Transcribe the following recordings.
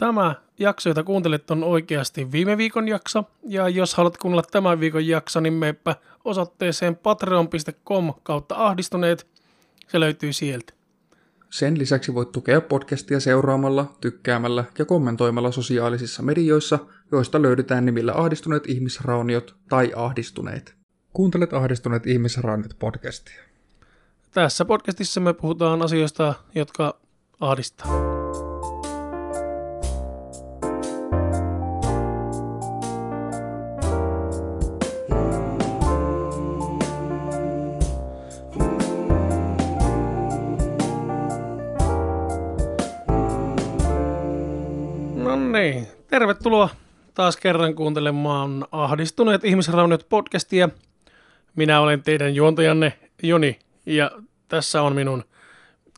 Tämä jakso, jota kuuntelet, on oikeasti viime viikon jakso. Ja jos haluat kuunnella tämän viikon jakso, niin meepä osoitteeseen patreon.com kautta ahdistuneet. Se löytyy sieltä. Sen lisäksi voit tukea podcastia seuraamalla, tykkäämällä ja kommentoimalla sosiaalisissa medioissa, joista löydetään nimillä ahdistuneet ihmisrauniot tai ahdistuneet. Kuuntelet ahdistuneet ihmisrauniot podcastia. Tässä podcastissa me puhutaan asioista, jotka ahdistaa. Tervetuloa taas kerran kuuntelemaan Ahdistuneet ihmisrauniot podcastia. Minä olen teidän juontajanne Joni ja tässä on minun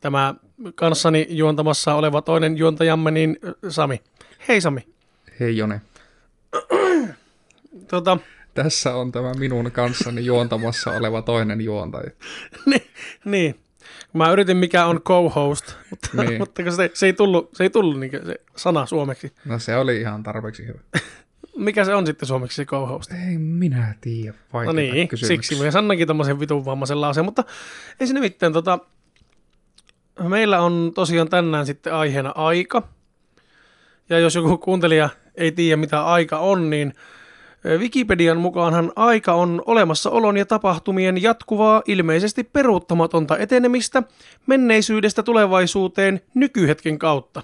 tämä kanssani juontamassa oleva toinen juontajamme, niin Sami. Hei Sami. Hei Jone. Tota, Tässä on tämä minun kanssani juontamassa oleva toinen juontaja. niin, niin. Mä yritin mikä on co-host, mutta, Niin. mutta se, se ei tullut, se, ei tullut niin se sana suomeksi. No se oli ihan tarpeeksi hyvä. Mikä se on sitten suomeksi se co-host? Ei minä tiedä, No vaikeita niin, kysymyksiä. siksi mä sanoinkin tommosen vitun vammaisen lauseen, mutta ei se nimittäin tota, meillä on tosiaan tänään sitten aiheena aika. Ja jos joku kuuntelija ei tiedä mitä aika on, niin Wikipedian mukaanhan aika on olemassaolon ja tapahtumien jatkuvaa, ilmeisesti peruuttamatonta etenemistä menneisyydestä tulevaisuuteen nykyhetken kautta.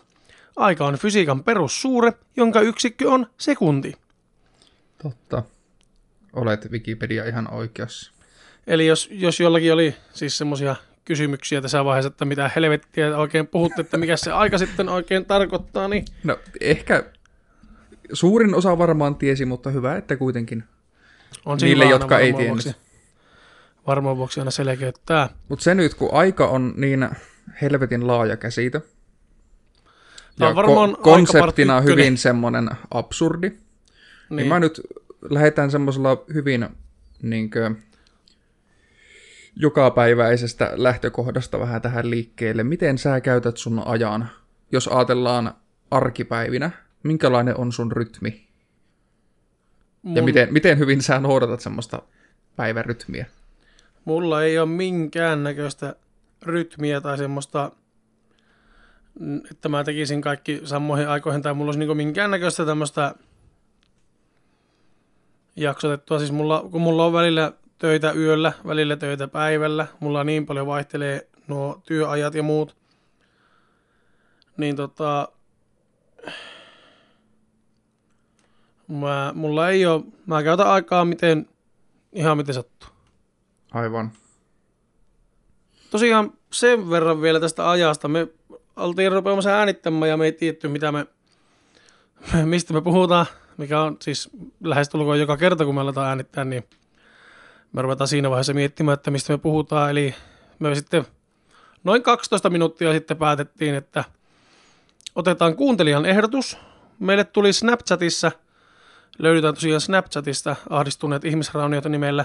Aika on fysiikan perussuure, jonka yksikkö on sekunti. Totta. Olet Wikipedia ihan oikeassa. Eli jos, jos jollakin oli siis semmoisia kysymyksiä tässä vaiheessa, että mitä helvettiä oikein puhutte, että mikä se aika sitten oikein tarkoittaa, niin No ehkä suurin osa varmaan tiesi, mutta hyvä, että kuitenkin. on Niille, jotka ei tiennyt. vuoksi, varmaan vuoksi aina selkeyttää. Mutta se nyt, kun aika on niin helvetin laaja käsite, ja on varmaan ko- konseptina hyvin semmoinen absurdi, niin. Niin, niin mä nyt lähdetään semmoisella hyvin niinkö, jokapäiväisestä lähtökohdasta vähän tähän liikkeelle. Miten sä käytät sun ajan, jos ajatellaan arkipäivinä? Minkälainen on sun rytmi? mun, Ja miten, miten hyvin sä noudatat semmoista päivärytmiä? mulla ei ole minkäännäköistä rytmiä tai semmoista, että mä tekisin kaikki samoihin aikoihin, tai mulla olisi niinku minkäännäköistä tämmöistä jaksotettua. Siis mulla, kun mulla on välillä töitä yöllä, välillä töitä päivällä, mulla niin paljon vaihtelee nuo työajat ja muut, niin tota, mä, mulla ei ole, mä käytän aikaa miten, ihan miten sattuu. Aivan. Tosiaan sen verran vielä tästä ajasta. Me oltiin rupeamassa äänittämään ja me ei tiedetty, mitä me, mistä me puhutaan, mikä on siis lähestulkoon joka kerta, kun me aletaan äänittää, niin me ruvetaan siinä vaiheessa miettimään, että mistä me puhutaan. Eli me sitten noin 12 minuuttia sitten päätettiin, että otetaan kuuntelijan ehdotus. Meille tuli Snapchatissa, löydetään tosiaan Snapchatista ahdistuneet ihmisrauniot nimellä,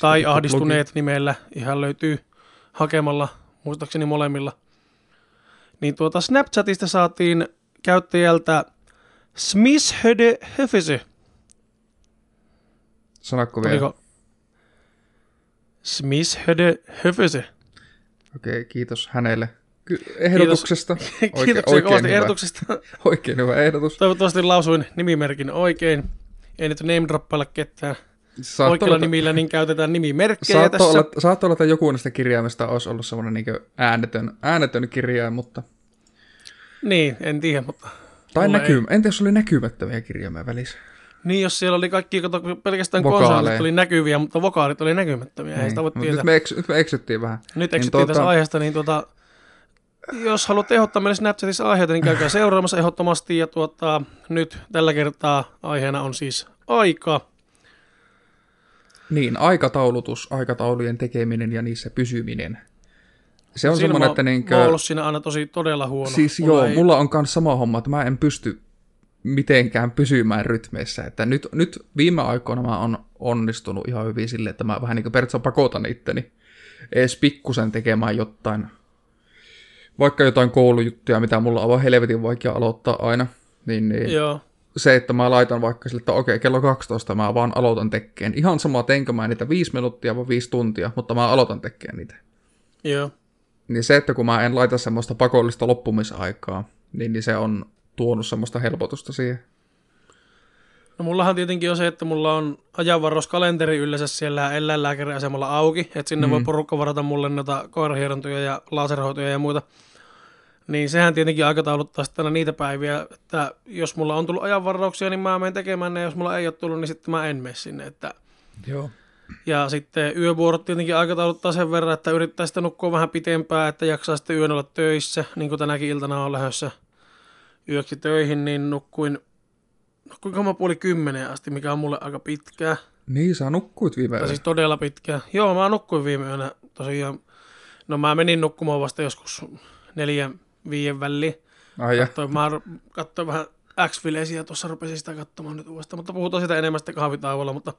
tai pikku ahdistuneet nimellä, ihan löytyy hakemalla, muistaakseni molemmilla. Niin tuota Snapchatista saatiin käyttäjältä Smishöde Höfese. Sanotko vielä? Oliko Smishöde Höfese? Okei, kiitos hänelle ehdotuksesta. Kiitoksia kovasti hyvä. ehdotuksesta. Oikein hyvä ehdotus. Toivottavasti lausuin nimimerkin oikein. Ei nyt name droppailla ketään. Saattoi Oikeilla olla, nimillä niin käytetään nimimerkkejä saattoi tässä. olla, saattoi olla, että joku näistä kirjaimista olisi ollut semmoinen niin äänetön, äänetön kirjain, mutta... Niin, en tiedä, mutta... Tai näkymä, entä jos oli näkymättömiä kirjaimia välissä? Niin, jos siellä oli kaikki, kato, pelkästään konsonantit oli näkyviä, mutta vokaalit oli näkymättömiä. Ei sitä voi Mut tietää. nyt, me eks, nyt me eksyttiin vähän. Nyt Niin eksyttiin niin tuota- tästä aiheesta, niin tuota, jos haluat ehdottaa meille Snapchatissa aiheita, niin käykää seuraamassa ehdottomasti. Ja tuota, nyt tällä kertaa aiheena on siis aika. Niin, aikataulutus, aikataulujen tekeminen ja niissä pysyminen. Se on semmoinen, että Mä niinkö... oon ollut siinä aina tosi todella huono. Siis joo, ei, mulla on myös sama homma, että mä en pysty mitenkään pysymään rytmeissä. Että nyt, nyt viime aikoina mä oon onnistunut ihan hyvin sille, että mä vähän niin kuin periaatteessa pakotan itteni edes pikkusen tekemään jotain, vaikka jotain koulujuttuja, mitä mulla on vaan helvetin vaikea aloittaa aina. Niin, niin. Joo. Se, että mä laitan vaikka sille, että okei, kello 12 mä vaan aloitan tekkeen. Ihan sama, teinkö mä niitä viisi minuuttia vai viisi tuntia, mutta mä aloitan tekkeen niitä. Joo. Niin se, että kun mä en laita semmoista pakollista loppumisaikaa, niin, niin se on tuonut semmoista helpotusta siihen. No mullahan tietenkin on se, että mulla on ajanvarroskalenteri yleensä siellä eläinlääkäriasemalla auki, että sinne mm. voi porukka varata mulle noita koirahierontoja ja laserhoitoja ja muita. Niin sehän tietenkin aikatauluttaa sitten niitä päiviä, että jos mulla on tullut ajanvarauksia, niin mä menen tekemään ne, ja jos mulla ei ole tullut, niin sitten mä en mene sinne. Että... Joo. Ja sitten yövuorot tietenkin aikatauluttaa sen verran, että yrittää sitten nukkua vähän pitempään, että jaksaa sitten yön olla töissä, niin kuin tänäkin iltana on lähdössä yöksi töihin, niin nukkuin, nukkuin mä puoli kymmeneen asti, mikä on mulle aika pitkää. Niin, sä nukkuit viime Tai yönä. siis todella pitkää. Joo, mä nukkuin viime yönä tosiaan. No mä menin nukkumaan vasta joskus neljän, viien väliin. Ai ja. Katsoin, mä katsoin vähän x ja tuossa rupesin sitä katsomaan nyt uudestaan, mutta puhutaan sitä enemmän sitten kahvitauolla, mutta,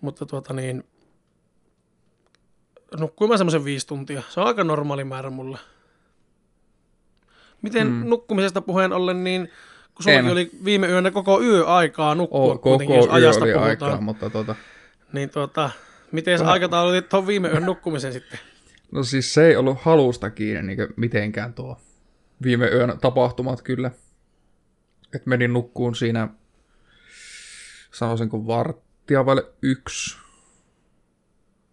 mutta tuota niin, nukkuin mä semmoisen viisi tuntia. Se on aika normaali määrä mulle. Miten mm. nukkumisesta puheen ollen, niin kun sullakin En. oli viime yönä koko yö aikaa nukkua, jos koko yö ajasta oli puhutaan, aikaa, mutta tota... niin tuota, miten sä aikataulutit tuon viime yön nukkumisen sitten? No siis se ei ollut halusta kiinni niin mitenkään tuo viime yön tapahtumat kyllä. Et menin nukkuun siinä, sanoisinko varttia vai yksi.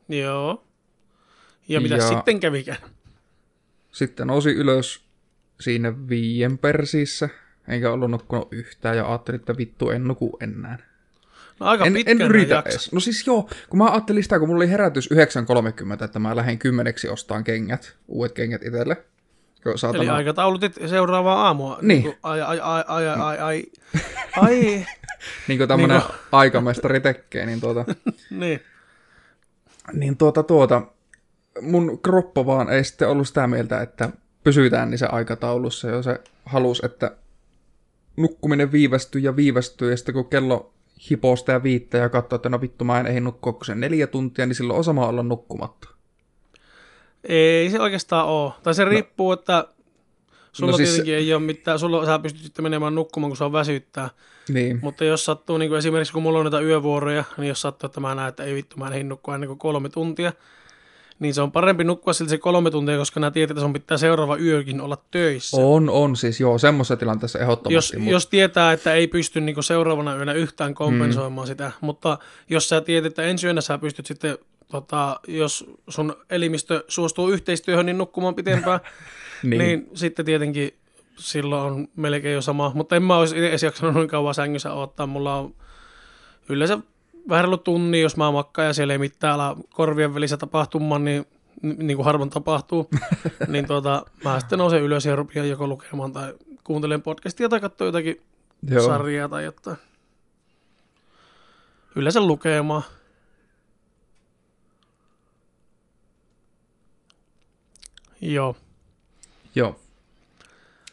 Joo. Ja mitä Ja- sitten kävikään? Sitten nousin ylös siinä viien persiissä. Enkä ollut nukkunut yhtään ja ajattelin, että vittu en nuku enää. No aika En, en yritä edes. No siis joo, kun mä ajattelin sitä, kun mulla oli herätys 9.30, että mä lähden kymmeneksi ostaan kengät, uudet kengät itselle. Saatana... Eli aikataulutit seuraavaa aamua. Niin. kuin, Ai, ai, ai, ai, ai, ai, ai. niin kuin tämmönen Niin aikamestari tekee, niin tuota... niin. niin tuota, tuota, mun kroppa vaan ei sitten ollut sitä mieltä, että pysytään niissä aikataulussa, ja se halus, että nukkuminen viivästyy ja viivästyy, ja sitten kun kello hiposta ja viittä ja katsoo, että no vittu mä en ehdi nukkua sen neljä tuntia, niin silloin on sama olla nukkumatta. Ei se oikeastaan ole. Tai se riippuu, että sulla No no siis- tietenkin ei ole mitään, sulla, sä pystyt sitten menemään nukkumaan, kun se on väsyttää. Niin, Mutta jos sattuu, niin kuin esimerkiksi kun mulla on näitä yövuoroja, niin jos sattuu, että mä näen, että ei vittu, mä en ehdi nukkua ennen kuin kolme tuntia, niin se on parempi nukkua silti se kolme tuntia, koska nämä tiedät, että sun pitää seuraava yökin olla töissä. on, on siis joo, semmoisessa tilanteessa ehdottomasti. jos, mut- jos tietää, että ei pysty niin seuraavana yönä yhtään kompensoimaan mm. sitä, mutta jos sä tiedät, että ensi yönä sä pystyt sitten, tota, jos sun elimistö suostuu yhteistyöhön, niin nukkumaan pitempään, niin. niin. sitten tietenkin silloin on melkein jo sama. Mutta en mä olisi itse edes jaksanut noin kauan sängyssä odottaa. Mulla on yleensä vähän ollut tunni, jos mä makkaan ja siellä ei mitään ala korvien välissä tapahtumaan, niin niin kuin harvoin tapahtuu, niin tuota, mä sitten nousen ylös ja rupean joko lukemaan tai kuuntelen podcastia tai katsoa jotakin joo. sarjaa tai jotain. Yleensä lukemaan. Joo. joo.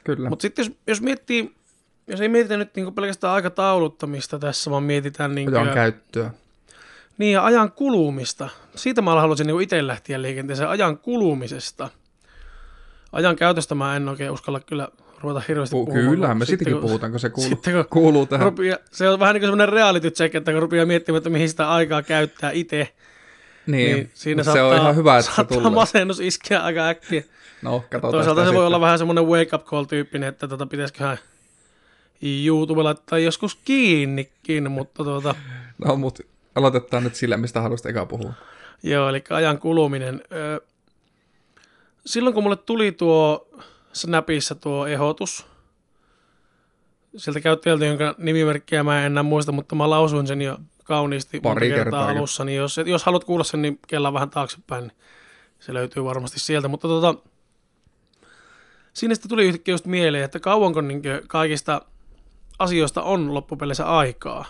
Kyllä. Mutta sitten jos, jos miettii, jos ei mietitä nyt niinku pelkästään aikatauluttamista tässä, vaan mietitään niinku, Ajan käyttöä. niin ja ajan kulumista. Siitä mä haluaisin niinku itse lähteä liikenteeseen ajan kulumisesta. Ajan käytöstä mä en oikein uskalla kyllä ruveta hirveästi Pu- puhumaan. kyllähän me Sitten siitäkin kun- puhutaan, kun se kuuluu, sitten kun kuuluu tähän. Rupia, se on vähän niin kuin semmoinen reality check, että kun rupeaa miettimään, että mihin sitä aikaa käyttää itse, Niin, niin, siinä saattaa, se on ihan hyvä, että se saattaa tulee. masennus iskeä aika äkkiä. No, katsotaan Toisaalta se voi sitten. olla vähän semmoinen wake up call tyyppinen, että tota pitäisiköhän YouTube laittaa joskus kiinnikin, mutta tuota, No, mutta aloitetaan nyt sillä, mistä haluaisit eka puhua. joo, eli ajan kuluminen. Silloin kun mulle tuli tuo Snapissa tuo ehdotus, sieltä käyttäjältä, jonka nimimerkkiä mä en enää muista, mutta mä lausuin sen jo kauniisti Pari kertaa kertaa alussa, niin jos, jos haluat kuulla sen, niin kellaan vähän taaksepäin, niin se löytyy varmasti sieltä, mutta tota, siinä sitten tuli yhtäkkiä just mieleen, että kauanko niin kaikista asioista on loppupeleissä aikaa.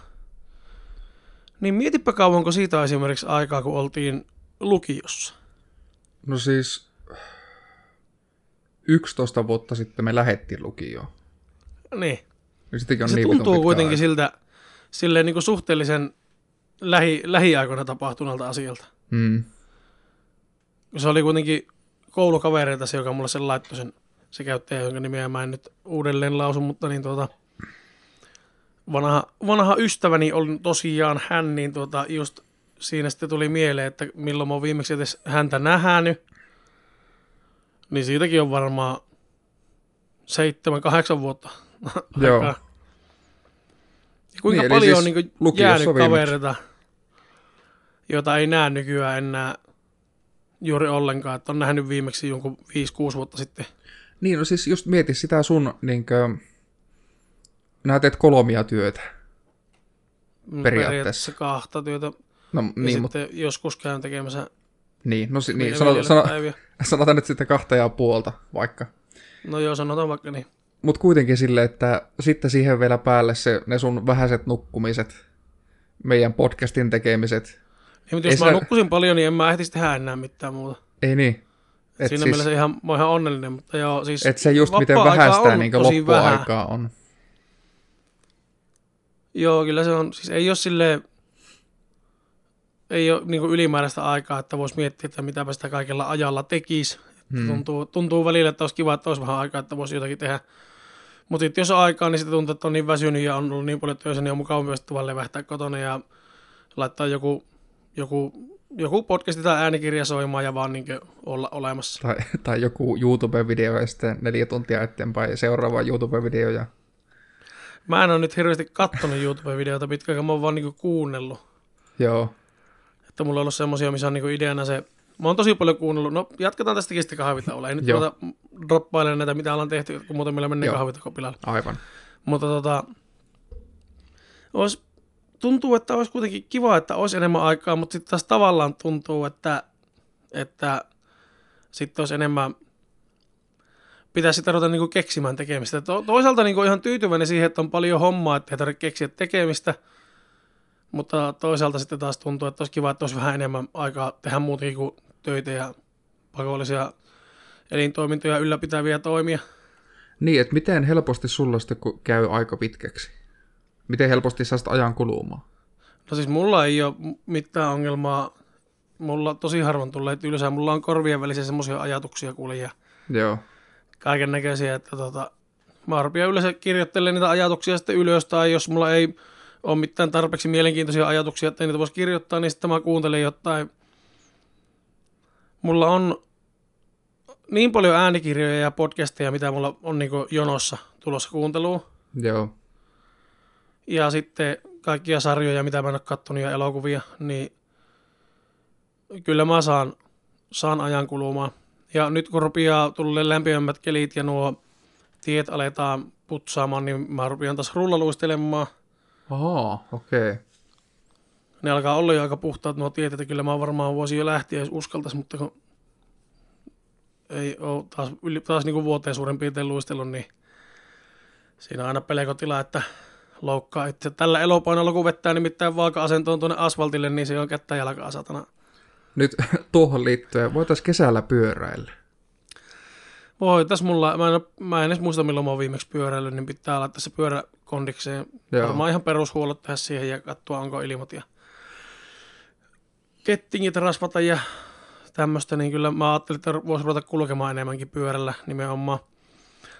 Niin mietipä kauanko siitä esimerkiksi aikaa, kun oltiin lukiossa. No siis 11 vuotta sitten me lähettiin lukioon. Niin. On Se niin tuntuu kuitenkin aika. siltä silleen niin kuin suhteellisen lähi, lähiaikoina tapahtuneelta asialta. Mm. Se oli kuitenkin koulukavereita se, joka mulle sen laittoi sen, se käyttäjä, jonka nimeä mä en nyt uudelleen lausu, mutta niin tuota, vanha, vanha ystäväni on tosiaan hän, niin tuota, just siinä sitten tuli mieleen, että milloin mä oon viimeksi edes häntä nähnyt. Niin siitäkin on varmaan seitsemän, kahdeksan vuotta Joo. Ja kuinka Niin, niin, paljon siis on niin jäänyt kavereita, joita ei näe nykyään enää juuri ollenkaan. Että on nähnyt viimeksi jonkun 5-6 vuotta sitten. Niin, no siis just mieti sitä sun, niinkö, nää teet kolmia työtä. Mm, Periaatteessa. kahta työtä. No Ja niin, mutta sitten joskus käyn tekemässä niin, no si- niin, niin, sanotaan, sanotaan, nyt sitten kahta ja puolta vaikka. No joo, sanotaan vaikka niin. Mutta kuitenkin sille, että sitten siihen vielä päälle se, ne sun vähäiset nukkumiset, meidän podcastin tekemiset. Ei, mutta jos Ei mä se- nukkusin paljon, niin en mä ehtisi tehdä enää mitään muuta. Ei niin. Et Siinä siis, mielessä ihan, mä oon ihan onnellinen, mutta joo, siis et se just miten vähäistä niin loppuaikaa on. Joo, kyllä se on, siis ei ole silleen, ei ole niin ylimääräistä aikaa, että voisi miettiä, että mitäpä sitä kaikella ajalla tekisi. Hmm. Tuntuu, tuntuu välillä, että olisi kiva, että olisi vähän aikaa, että voisi jotakin tehdä. Mutta sitten jos on aikaa, niin sitten tuntuu, että on niin väsynyt ja on ollut niin paljon töissä, niin on mukava myös tuolla levähtää kotona ja laittaa joku, joku, joku podcasti tai äänikirja soimaan ja vaan niin olla olemassa. Tai, tai joku YouTube-video ja sitten neljä tuntia eteenpäin seuraava YouTube-video. Ja... Mä en ole nyt hirveästi kattonut YouTube-videoita pitkään, mä oon vaan niin kuunnellut. Joo. Että mulla on ollut semmosia, missä on niinku ideana se, mä oon tosi paljon kuunnellut, no jatketaan tästäkin sitten kahvitauolla, ei nyt Joo. ruveta droppailemaan näitä, mitä ollaan tehty, kun muuten meillä menee kahvitakopilalle. Aivan. Mutta tota, ois, tuntuu, että olisi kuitenkin kiva, että olisi enemmän aikaa, mutta sitten taas tavallaan tuntuu, että, että sitten olisi enemmän, pitäisi sitten ruveta niinku keksimään tekemistä. To, toisaalta niinku ihan tyytyväinen siihen, että on paljon hommaa, että ei tarvitse keksiä tekemistä, mutta toisaalta sitten taas tuntuu, että olisi kiva, että olisi vähän enemmän aikaa tehdä muutakin kuin töitä ja pakollisia elintoimintoja ylläpitäviä toimia. Niin, että miten helposti sulla sitten käy aika pitkäksi? Miten helposti sä sitä ajan kulumaan? No siis mulla ei ole mitään ongelmaa. Mulla tosi harvoin tulee tylsää. Mulla on korvien välissä semmoisia ajatuksia kuule ja Joo. Kaiken näköisiä, että tota, mä yleensä kirjoittelemaan niitä ajatuksia sitten ylös, tai jos mulla ei ole mitään tarpeeksi mielenkiintoisia ajatuksia, että niitä voisi kirjoittaa, niin sitten mä kuuntelen jotain. Mulla on niin paljon äänikirjoja ja podcasteja, mitä mulla on niin jonossa tulossa kuunteluun. Joo. ja sitten kaikkia sarjoja, mitä mä en ole kattonut ja elokuvia, niin kyllä mä saan, saan ajan kulumaan. Ja nyt kun rupeaa tulee lämpimämmät kelit ja nuo tiet aletaan putsaamaan, niin mä rupean taas rullaluistelemaan. Ahaa, okei. Okay. Ne alkaa olla jo aika puhtaat nuo tiet, että kyllä mä varmaan voisin jo lähteä, jos uskaltaisi, mutta kun ei ole taas, yli, taas niin kuin vuoteen suurin piirtein luistellut, niin siinä on aina pelekotila, että loukkaa itse. Tällä elopainolla, kun vettää nimittäin vaaka-asentoon tuonne asfaltille, niin se on kättä jalkaa satana. Nyt tuohon liittyen, voitaisiin kesällä pyöräillä. Voi, tässä mulla, mä en, mä en edes muista milloin mä oon viimeksi pyöräillyt, niin pitää laittaa se pyörä kondikseen. Joo. Varmaan ihan perushuollot tehdä siihen ja katsoa, onko ilmat ja kettingit rasvata ja tämmöistä, niin kyllä mä ajattelin, että voisi ruveta kulkemaan enemmänkin pyörällä nimenomaan.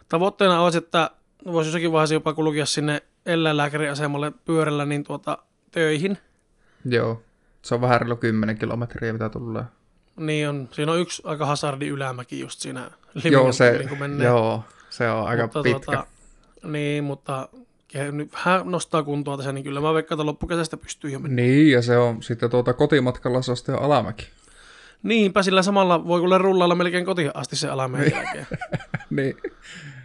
Tavoitteena olisi, että voisi jossakin vaiheessa jopa kulkea sinne eläinlääkäriasemalle pyörällä niin tuota, töihin. Joo. Se on vähän reilu 10 kilometriä, mitä tulee. Niin on, siinä on yksi aika hasardi ylämäki just siinä Joo, se, tyylin, kun menee. joo, se on aika mutta, pitkä. Tota, niin, mutta nyt vähän nostaa kuntoa tässä, niin kyllä mä veikkaan, että loppukesästä pystyy jo mennä. Niin, ja se on sitten tuota kotimatkalla se on alamäki. Niinpä sillä samalla voi kyllä rullailla melkein kotiin asti se alamäen jälkeen. niin.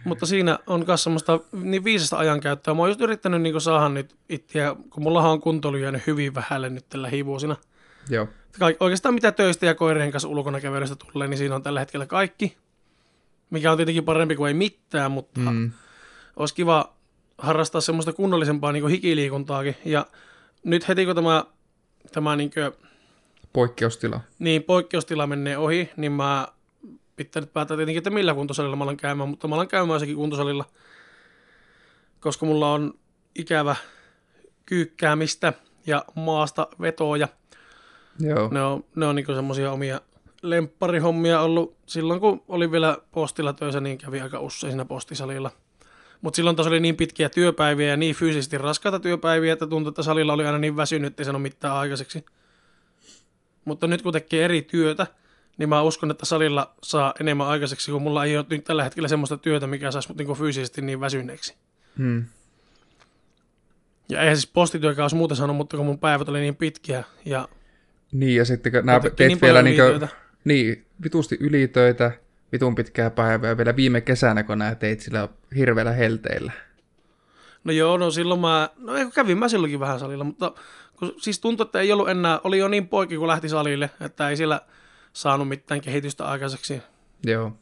mutta siinä on myös semmoista niin viisasta ajankäyttöä. Mä oon just yrittänyt niin saada nyt itseä, kun mullahan on kuntoilu jäänyt hyvin vähälle nyt tällä lähivuosina. Joo. Kaik, oikeastaan mitä töistä ja koirien kanssa ulkona kävelystä tulee, niin siinä on tällä hetkellä kaikki. Mikä on tietenkin parempi kuin ei mitään, mutta. Mm. olisi kiva harrastaa semmoista kunnollisempaa niin hikiliikuntaakin. Ja nyt heti kun tämä, tämä niin kuin, Poikkeustila. niin poikkeustila menee ohi, niin mä pitää nyt päättää tietenkin, että millä kuntosalilla mä alan käymään, mutta mä alan käymään jossakin kuntosalilla, koska mulla on ikävä kyykkäämistä ja maasta vetoja. Joo. Ne on, ne on niinku semmosia omia lempparihommia ollut silloin, kun olin vielä postilla töissä, niin kävi aika usein siinä postisalilla. Mutta silloin taas oli niin pitkiä työpäiviä ja niin fyysisesti raskaita työpäiviä, että tuntui, että salilla oli aina niin väsynyt, että ei sano mitään aikaiseksi. Mutta nyt kun tekee eri työtä, niin mä uskon, että salilla saa enemmän aikaiseksi, kun mulla ei ole nyt tällä hetkellä semmoista työtä, mikä saisi mut niinku fyysisesti niin väsyneeksi. Hmm. Ja eihän siis postityökään olisi muuten sanonut, mutta kun mun päivät oli niin pitkiä ja Niin, ja sitten kun nää Otettiin teet niin vielä niinkö, ylityötä. niin, vitusti ylitöitä, vitun pitkää päivää, vielä viime kesänä, kun nää teit sillä hirveällä helteillä. No joo, no silloin mä, no kävin mä silloinkin vähän salilla, mutta kun, siis tuntui, että ei ollut enää, oli jo niin poikki, kun lähti salille, että ei siellä saanut mitään kehitystä aikaiseksi. Joo.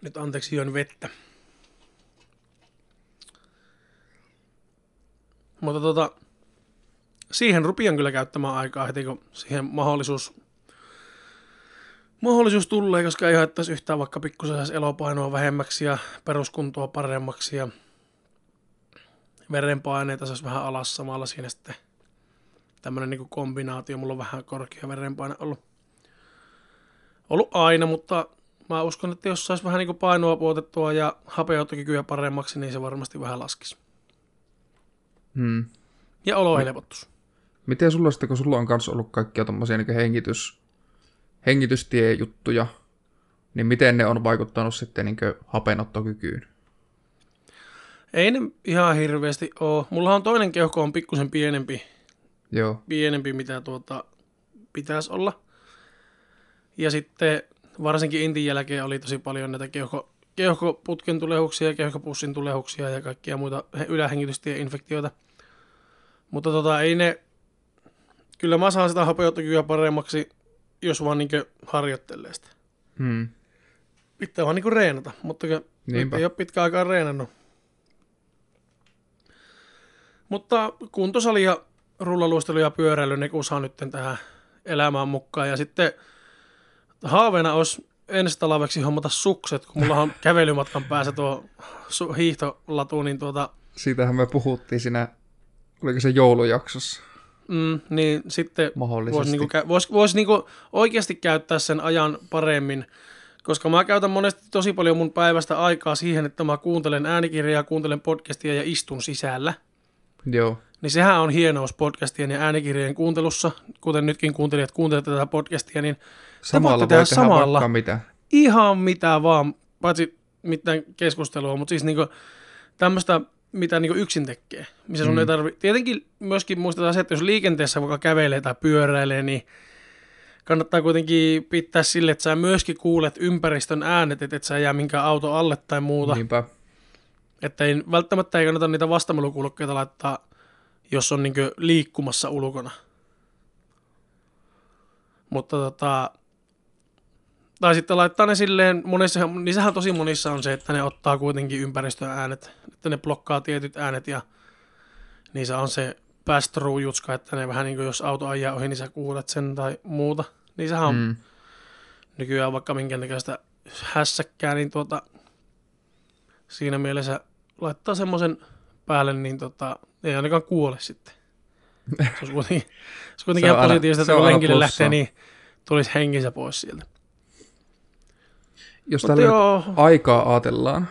Nyt anteeksi, join vettä. Mutta tota, siihen rupian kyllä käyttämään aikaa heti, kun siihen mahdollisuus, mahdollisuus tulee, koska ei haittaisi yhtään vaikka pikkusen elopainoa vähemmäksi ja peruskuntoa paremmaksi ja verenpaineita saisi vähän alas samalla siinä sitten tämmöinen niin kombinaatio. Mulla on vähän korkea verenpaine ollut, ollut aina, mutta mä uskon, että jos saisi vähän niin painoa puotettua ja hapeuttokykyä paremmaksi, niin se varmasti vähän laskisi. Hmm. Ja olo helpottus. Miten sulla sitten, kun sulla on kanssa ollut kaikkia tommosia niin hengitys, hengitystiejuttuja, niin miten ne on vaikuttanut sitten niin hapenottokykyyn? Ei ne ihan hirveästi oo. Mulla on toinen keuhko on pikkusen pienempi, Joo. pienempi mitä tuota pitäisi olla. Ja sitten varsinkin intin jälkeen oli tosi paljon näitä keuhko, keuhkoputken tulehuksia, keuhkopussin tulehuksia ja kaikkia muita he- ylähengitystieinfektioita. Mutta tota, ei ne, kyllä mä saan sitä hapeuttokykyä paremmaksi, jos vaan niinkö harjoittelee sitä. Hmm. Pitää vaan niinku reenata, mutta Niinpä. ei ole pitkä aikaa reenannut. Mutta kuntosali ja rullaluistelu ja pyöräily, ne kun saa nyt tähän elämään mukaan. Ja sitten haaveena olisi ensi talveksi hommata sukset, kun mulla on kävelymatkan päässä tuo hiihtolatu, niin tuota, Siitähän me puhuttiin siinä, oliko se joulujaksossa mm, niin sitten. Voisi niinku, vois, vois niinku oikeasti käyttää sen ajan paremmin, koska mä käytän monesti tosi paljon mun päivästä aikaa siihen, että mä kuuntelen äänikirjaa, kuuntelen podcastia ja istun sisällä. Joo. Niin sehän on hienous podcastien ja äänikirjojen kuuntelussa, kuten nytkin kuuntelijat kuuntelette tätä podcastia, niin Samalla voi tehdä samalla. mitä. ihan mitä vaan, paitsi mitään keskustelua, mutta siis niinku tämmöistä, mitä niinku yksin tekee, missä sun Mm. ei tarvi. Tietenkin myöskin muistetaan se, että jos liikenteessä vaikka kävelee tai pyöräilee, niin kannattaa kuitenkin pitää sille, että sä myöskin kuulet ympäristön äänet, että et sä jää minkään auto alle tai muuta. Niin. Niinpä. Että ei, välttämättä ei kannata niitä vastamelukuulokkeita laittaa, jos on niinku liikkumassa ulkona. Mutta tota, tai sitten laittaa ne silleen, monissa, niissähän tosi monissa on se, että ne ottaa kuitenkin ympäristön äänet, että ne blokkaa tietyt äänet ja niissä on se pass jutska, että ne vähän niin kuin jos auto ajaa ohi, niin sä kuulet sen tai muuta. Niissähän on mm. Nykyään vaikka minkä näköistä hässäkkää, niin tuota, siinä mielessä laittaa semmoisen päälle, niin tota, ei ainakaan kuole sitten. Se olisi kuitenkin, se olisi kuitenkin Se on ihan positiivista, että on kun lenkille lähtee, niin tulisi hengissä pois sieltä. Jos tällä joo, aikaa ajatellaan,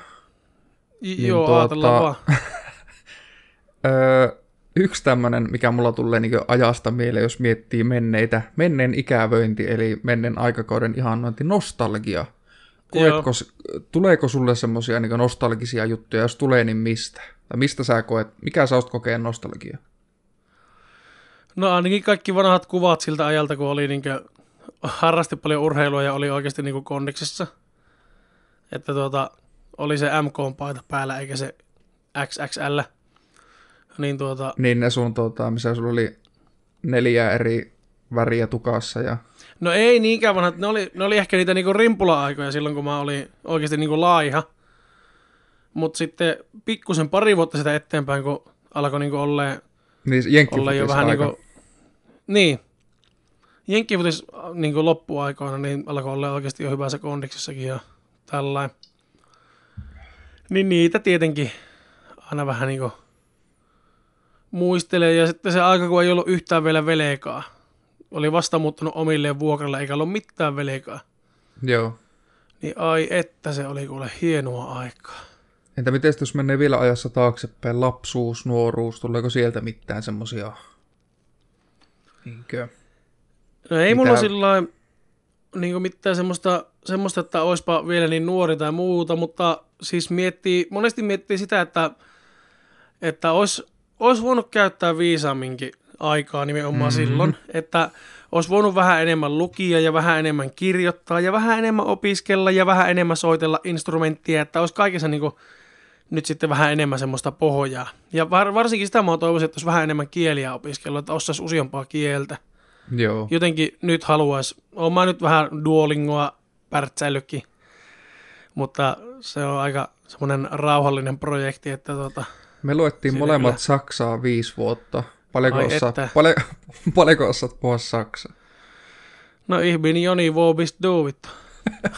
J- Niin joo tuota- ajatellaan vaan. Öö, yksi tämmöinen, mikä mulla tulee niin ajasta mieleen, jos miettii menneitä, menneen ikävöinti, eli menneen aikakauden ihannointi, nostalgia. Koetko, tuleeko sulle semmoisia niin nostalgisia juttuja, jos tulee, niin mistä? Tai mistä sä koet, mikä sä oot kokeen nostalgia? No ainakin kaikki vanhat kuvat siltä ajalta, kun oli niinkö, harrasti paljon urheilua ja oli oikeasti niinku kondiksessa. Että tuota, oli se MK-paita päällä eikä se XXL. Niin tuota, Niin ne sun, tota, missä sulla oli neljä eri väriä tukassa ja no ei niinkään vanhat, ne oli, ne oli ehkä niitä niinku rimpula-aikoja silloin, kun mä olin oikeasti niinku laiha. Mutta sitten pikkusen pari vuotta sitä eteenpäin, kun alkoi niinku olleen niin olla jo vähän aika. niinku, niin, jenkkifutis niinku loppuaikoina, niin alkoi olla oikeasti jo hyvässä kondiksessakin ja tällainen. Niin niitä tietenkin aina vähän niinku muistelee ja sitten se aika, kun ei ollut yhtään vielä velekaa. oli vasta muuttanut omilleen vuokralle, eikä ollut mitään velkaa. Joo. Niin ai että se oli kuule hienoa aikaa. Entä miten jos menee vielä ajassa taaksepäin, lapsuus, nuoruus, tuleeko sieltä mitään semmosia... Niinkö? No ei Mitä- mulla sillä niin mitään semmoista, semmoista, että oispa vielä niin nuori tai muuta, mutta siis miettii, monesti miettii sitä, että, että olisi, olisi voinut käyttää viisaamminkin aikaa nimenomaan Mhm. mm-hmm. silloin, että olisi voinut vähän enemmän lukia ja vähän enemmän kirjoittaa ja vähän enemmän opiskella ja vähän enemmän soitella instrumenttia, että olisi kaikessa niin nyt sitten vähän enemmän semmoista pohjaa. Ja var, varsinkin sitä mä toivoisin, että olisi vähän enemmän kieliä opiskella, että osaisi useampaa kieltä Joo. jotenkin nyt haluaisi, oon mä nyt vähän Duolingoa pärtsäillytkin, mutta se on aika semmoinen rauhallinen projekti, että tota, Me luettiin molemmat kyllä. Saksaa viisi vuotta. Paljonko, Ai osaat, että. pale, paljonko osaat puhua Saksaa? no bin Joni, wo bist du, vittu.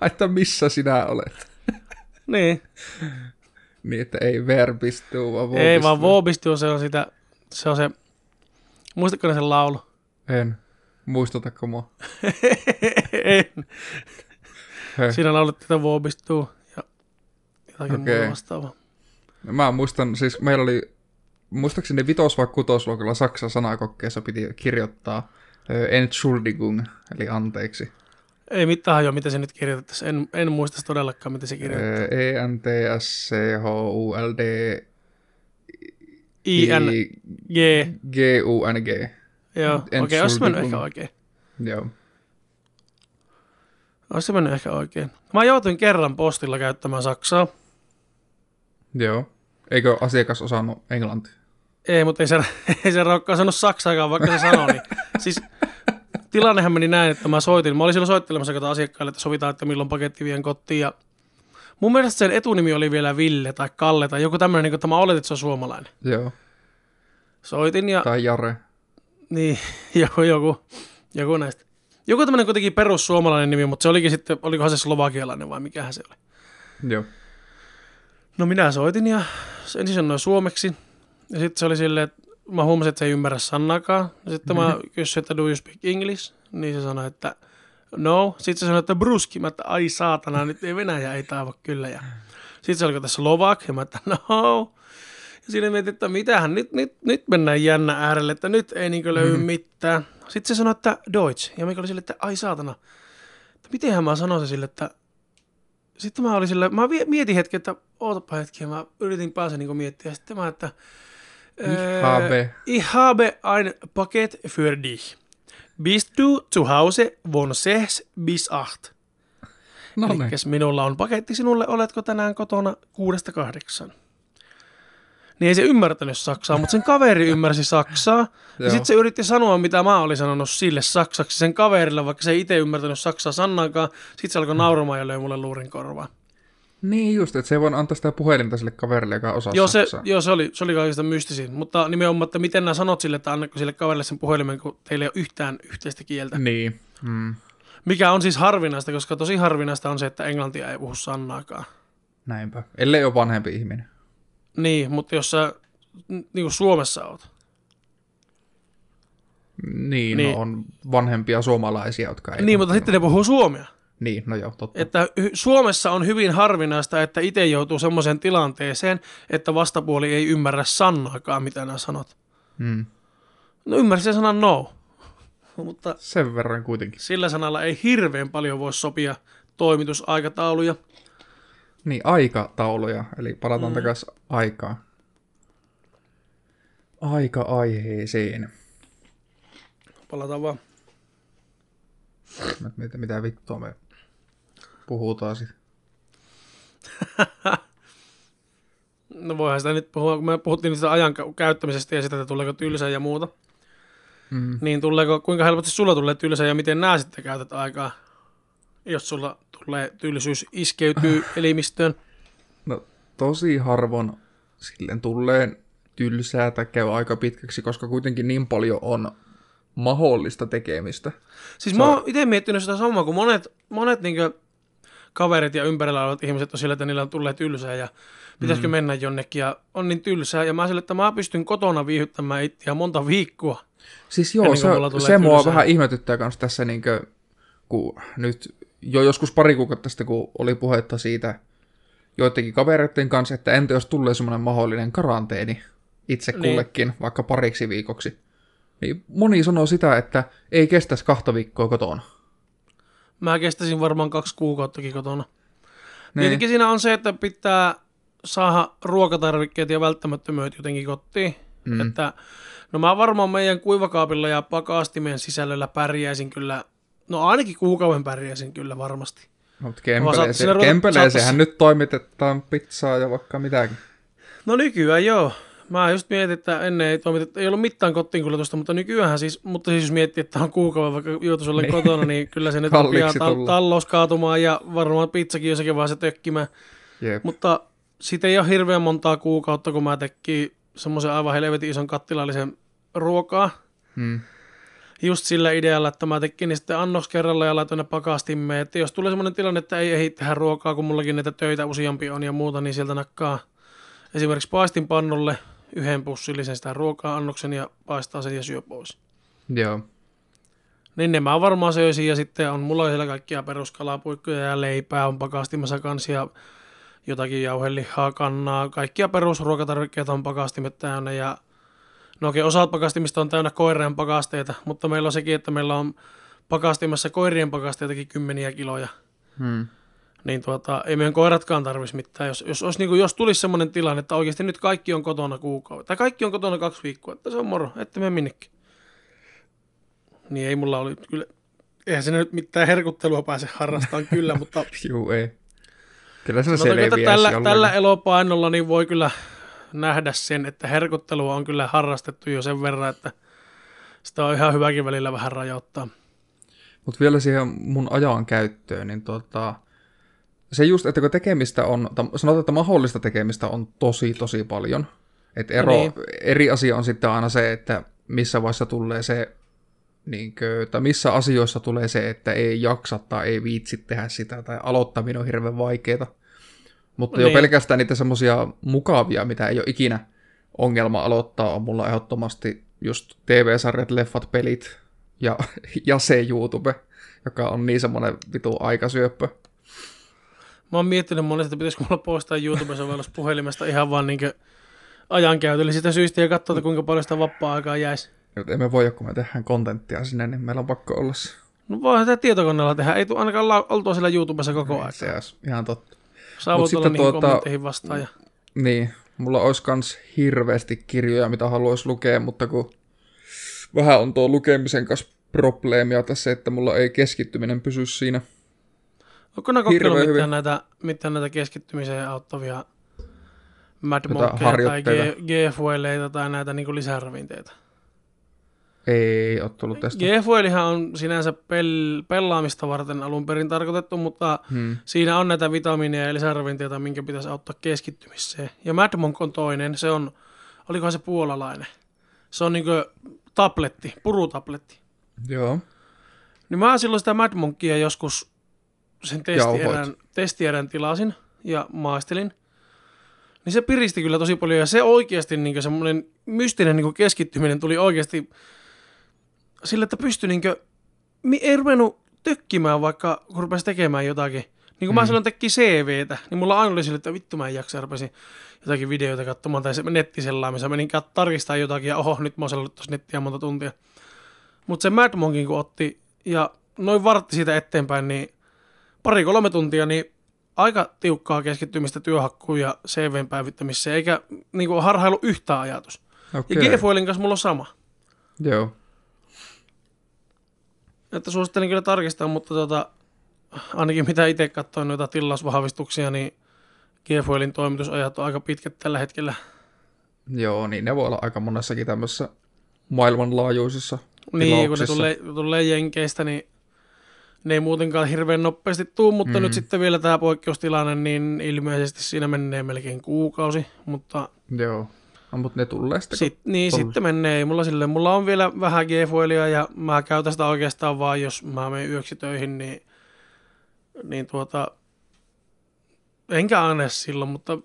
Ai, että missä sinä olet? Niin, Niin, että ei verbistuu, vaan ei vaan vobistuu. wo bist du, se on sitä, se on se, muistatko ne sen laulu? En. Muistutatko mua? en. Siinä laulettiin, bist du ja jotakin Okei. muuta vastaavaa. Mä muistan, siis meillä oli, muistaakseni vitos- vai kutosluokalla Saksan sanakokkeessa piti kirjoittaa Entschuldigung, eli anteeksi. Ei mitään hajoa, miten se nyt kirjoitettaisiin. En, en muista todellakaan, miten se kirjoitetaan. E E-N-T-S-C-H-U-L-D I-N-G. G-U-N-G. Joo, okei, okay, olisi mennyt ehkä oikein. Joo. Olisi se mennyt ehkä oikein. Mä joutuin kerran postilla käyttämään Saksaa. Joo. Eikö asiakas osannut englantia? Ei, mutta ei se, ei se raukkaa sanonut Saksaakaan, vaikka se sanoi. Niin. Siis tilannehan meni näin, että mä soitin. Mä olin silloin soittelemassa kato asiakkaille, että sovitaan, että milloin paketti vien kotiin. Ja mun mielestä sen etunimi oli vielä Ville tai Kalle tai joku tämmöinen, niin että mä oletin, että se on suomalainen. Joo. Soitin ja Tai Jare. Niin, joku, joku, joku näistä. Joku tämmöinen kuitenkin perussuomalainen nimi, mutta se olikin sitten, olikohan se slovakialainen vai mikähän se oli. Joo. No minä soitin ja se ensin sanoi suomeksi. Ja sitten se oli silleen, että mä huomasin, että se ei ymmärrä sanakaan. Ja sitten mä kysyin, että do you speak English? Niin se sanoi, että no. Sitten se sanoi, että bruski. Mä että ai saatana, nyt ei Venäjä ei taiva kyllä. Ja sitten se oli tässä Slovak. Ja mä että no. Siinä mietin, että mitähän, nyt, nyt, nyt mennään jännä äärelle, että nyt ei niin löydy mitään. Sitten se sanoi, että Deutsch. Ja mikä oli sille, että ai saatana. Että mitenhän mä sanoisin sille, että sitten mä olin sillä, mä mietin hetki, että ootapa hetki, ja mä yritin päästä niin miettiä. Sitten mä, että... Ich habe. Ich habe ein Paket für dich. Bist du zu Hause von 6 bis 8? No niin. Minulla on paketti sinulle, oletko tänään kotona kuudesta kahdeksan? Niin ei se ymmärtänyt saksaa, mutta sen kaveri ymmärsi saksaa. ja sitten se yritti sanoa, mitä mä olin sanonut sille saksaksi sen kaverille, vaikka se ei itse ymmärtänyt saksaa sanaankaan. Sitten se alkoi nauramaan ja löi mulle luurin korvaan. Niin just, että se ei voi antaa sitä puhelinta sille kaverille, joka osaa Joo, se, saksaa. joo, se oli, se oli kaikista mystisin. Mutta nimenomaan, että miten nämä sanot sille, että annatko sille kaverille sen puhelimen, kun teillä ei ole yhtään yhteistä kieltä. Niin. Mm. Mikä on siis harvinaista, koska tosi harvinaista on se, että englantia ei puhu sanaakaan. Näinpä. Ellei ole vanhempi ihminen. Niin, mutta jos sä niin kuin Suomessa oot. Niin, Niin. niin. No, on vanhempia suomalaisia, jotka ei... Niin, mutta sitten ne puhuu suomea. Niin, no joo, totta. Että Suomessa on hyvin harvinaista, että itse joutuu semmoiseen tilanteeseen, että vastapuoli ei ymmärrä sanaakaan, mitä nämä sanot. Mm. No ymmärsi se sanan no, mutta Sen verran kuitenkin. sillä sanalla ei hirveän paljon voi sopia toimitusaikatauluja. Niin, aikatauluja. Eli palataan mm. takaisin aikaan. Aika-aiheeseen. Palataan vaan. Mietin, mitä vittua me puhutaan sitten. No voihan sitä nyt puhua, kun me puhuttiin niistä ajan kä- käyttämisestä ja sitä, että tuleeko tylsää ja muuta. Mm. Niin tuleeko, kuinka helposti sulla tulee tylsää ja miten nää sitten käytät aikaa, jos sulla tulee tylsyys iskeytyy elimistöön? No, tosi harvoin silleen tulee tylsää tai käy aika pitkäksi, koska kuitenkin niin paljon on mahdollista tekemistä. Siis mä oon itse miettinyt sitä samaa, kun monet, monet niinkö kaverit ja ympärillä olevat ihmiset on sillä, että niillä on tulleet tylsää ja pitäisikö mm. mennä jonnekin ja on niin tylsää. Ja mä sille, että mä pystyn kotona viihyttämään itseä monta viikkoa Siis joo, kuin se, se mua vähän ihmetyttää kans tässä niinkö, kun nyt jo joskus pari kuukautta sitten, kun oli puhetta siitä joidenkin kavereiden kanssa, että entä jos tulee semmoinen mahdollinen karanteeni itse Niin. kullekin, vaikka pariksi viikoksi. Niin moni sanoo sitä, että ei kestäisi kahta viikkoa kotona. Mä kestäisin varmaan kaksi kuukauttakin kotona. Niin. Tietenkin siinä on se, että pitää saada ruokatarvikkeet ja välttämättömyydet jotenkin kotiin. Mm. Mm. Että, no mä varmaan meidän kuivakaapilla ja pakastimen sisällöllä pärjäisin kyllä, no ainakin kuukauden pärjäisin kyllä varmasti. Mutta Vaan saat- Kempeleeseen, ruveta- Kempeleeseenhän nyt toimitetaan pizzaa ja vaikka mitäkin. No nykyään joo. Mä just mietin, että ennen ei toimitettu, ei ollut mitään kotiinkuljetusta, mutta nykyään siis, mutta siis jos miettii, että on kuukauden vaikka joutuisi olla Niin. kotona, niin kyllä se nyt on pian tullut. tal- talous kaatumaan ja varmaan pizzakin jossakin vaiheessa tökkimään. Jep. Mutta siitä ei ole hirveän montaa kuukautta, kun mä tekin semmoisen aivan helvetin ison kattilallisen ruokaa. Mm. Just sillä idealla, että mä tekin niin sitten annoks kerralla ja laitoin ne pakastimeen. Että jos tulee semmoinen tilanne, että ei ehdi tehdä ruokaa, kun mullakin näitä töitä useampi on ja muuta, niin sieltä nakkaa esimerkiksi paistinpannulle yhden pussillisen sitä ruokaa annoksen ja paistaa sen ja syö pois. Joo. Niin ne mä varmaan söisin ja sitten on mulla siellä kaikkia peruskalapuikkoja ja leipää on pakastimessa kanssa ja jotakin jauhelihaa, kannaa, kaikkia perusruokatarvikkeita on pakastimet täynnä ja no okei, osat pakastimista on täynnä koirien pakasteita, mutta meillä on sekin, että meillä on pakastimessa koirien pakasteitakin kymmeniä kiloja. Mm. Niin tuota, ei meidän koiratkaan tarvitsisi mitään. Jos, jos, olisi, niin kuin, jos tulisi semmoinen tilanne, että oikeasti nyt kaikki on kotona kuukausi, tai kaikki on kotona kaksi viikkoa, että se on moro, että me minnekin. Niin ei mulla oli kyllä, eihän se nyt mitään herkuttelua pääse harrastamaan kyllä, mutta Juu, ei. Kyllä se selviäisi tällä, tällä elopainolla niin voi kyllä nähdä sen, että herkuttelua on kyllä harrastettu jo sen verran, että sitä on ihan hyväkin välillä vähän rajoittaa. Mutta vielä siihen mun ajan käyttöön, niin tota, se just, että kun tekemistä on, sanotaan, että mahdollista tekemistä on tosi, tosi paljon. Et ero, Niin. eri asia on sitten aina se, että missä vaiheessa tulee se, niinkö, tai missä asioissa tulee se, että ei jaksa tai ei viitsi tehdä sitä, tai aloittaminen on hirveän vaikeaa. Mutta jo Niin. pelkästään niitä semmoisia mukavia, mitä ei ole ikinä ongelma aloittaa, on mulla ehdottomasti just TV-sarjat, leffat, pelit ja, ja se YouTube, joka on niin semmoinen vitu aikasyöppö. Mä oon miettinyt monesti, että pitäisikö mulla poistaa YouTube-sovellus puhelimesta ihan vaan niin ajankäytöllä sitä syystä ja katsoa, että kuinka paljon sitä vapaa-aikaa jäisi. Nyt emme voi, kun me tehdään kontenttia sinne, niin meillä on pakko olla se. No voihan sitä tietokoneella tehdä. Ei tule ainakaan la- oltua siellä YouTubessa koko ajan. Se olisi ihan totta. Saa Mut sitten niihin tuota- kommentteihin vastaan. Ja... Niin, mulla olisi kans hirveästi kirjoja, mitä haluaisi lukea, mutta kun vähän on tuo lukemisen kanssa probleemia tässä, että mulla ei keskittyminen pysy siinä. Onko ne kokeillut mitään hyvin. näitä, mitään näitä keskittymiseen auttavia Mad Jotain Monkkeja tai. G- tai näitä niin lisäravinteita? Ei ole tullut tästä. G-Fuelihan on sinänsä pel- pelaamista varten alun perin tarkoitettu, mutta Hmm. Siinä on näitä vitamiineja ja lisäravinteita, minkä pitäisi auttaa keskittymiseen. Ja Mad Monk on toinen, se on, olikohan se puolalainen? Se on niinku tabletti, purutabletti. Joo. Niin mä silloin sitä Mad Monkia joskus sen testierän, testierän tilasin ja maistelin. Niin se piristi kyllä tosi paljon ja se oikeasti niin semmoinen mystinen niin keskittyminen tuli oikeasti sille, että pystyi niin kuin, ei ruvennut tökkimään vaikka kun rupesi tekemään jotakin. Niin kun mä Mm. silloin teki CVtä, niin mulla aina oli sille, että vittu mä en jaksa, ja rupesin jotakin videoita katsomaan tai se nettiselaamissa. Menin tarkistaa jotakin ja oho, nyt mä oon tuossa nettiä monta tuntia. Mutta se Mad Monkin kun otti ja noin vartti siitä eteenpäin, niin pari-kolme tuntia, niin aika tiukkaa keskittymistä työhakkuun ja CVn päivittämiseen, eikä niin kuin, harhailu yhtään ajatus. Okei. Ja G-Foilin kanssa mulla on sama. Joo. Että suosittelen kyllä tarkistaa, mutta tota, ainakin mitä itse katsoin noita tilausvahvistuksia, niin G-Foilin toimitusajat on aika pitkät tällä hetkellä. Joo, niin ne voi olla aika monessakin tämmöisessä maailmanlaajuisessa Niin, kun ne tulee, tulee Jenkeistä, niin ne ei muutenkaan hirveän nopeasti tuu, mutta Mm. nyt sitten vielä tämä poikkeustilanne, niin ilmeisesti siinä menee melkein kuukausi, mutta Joo. No, mutta ne tulee sitten. sit, niin Tolle. sitten menee. Ei Mulla, sille, mulla on vielä vähän g ja mä käytän sitä oikeastaan vaan, jos mä menen yöksi töihin, niin, niin tuota, enkä aina silloin, mutta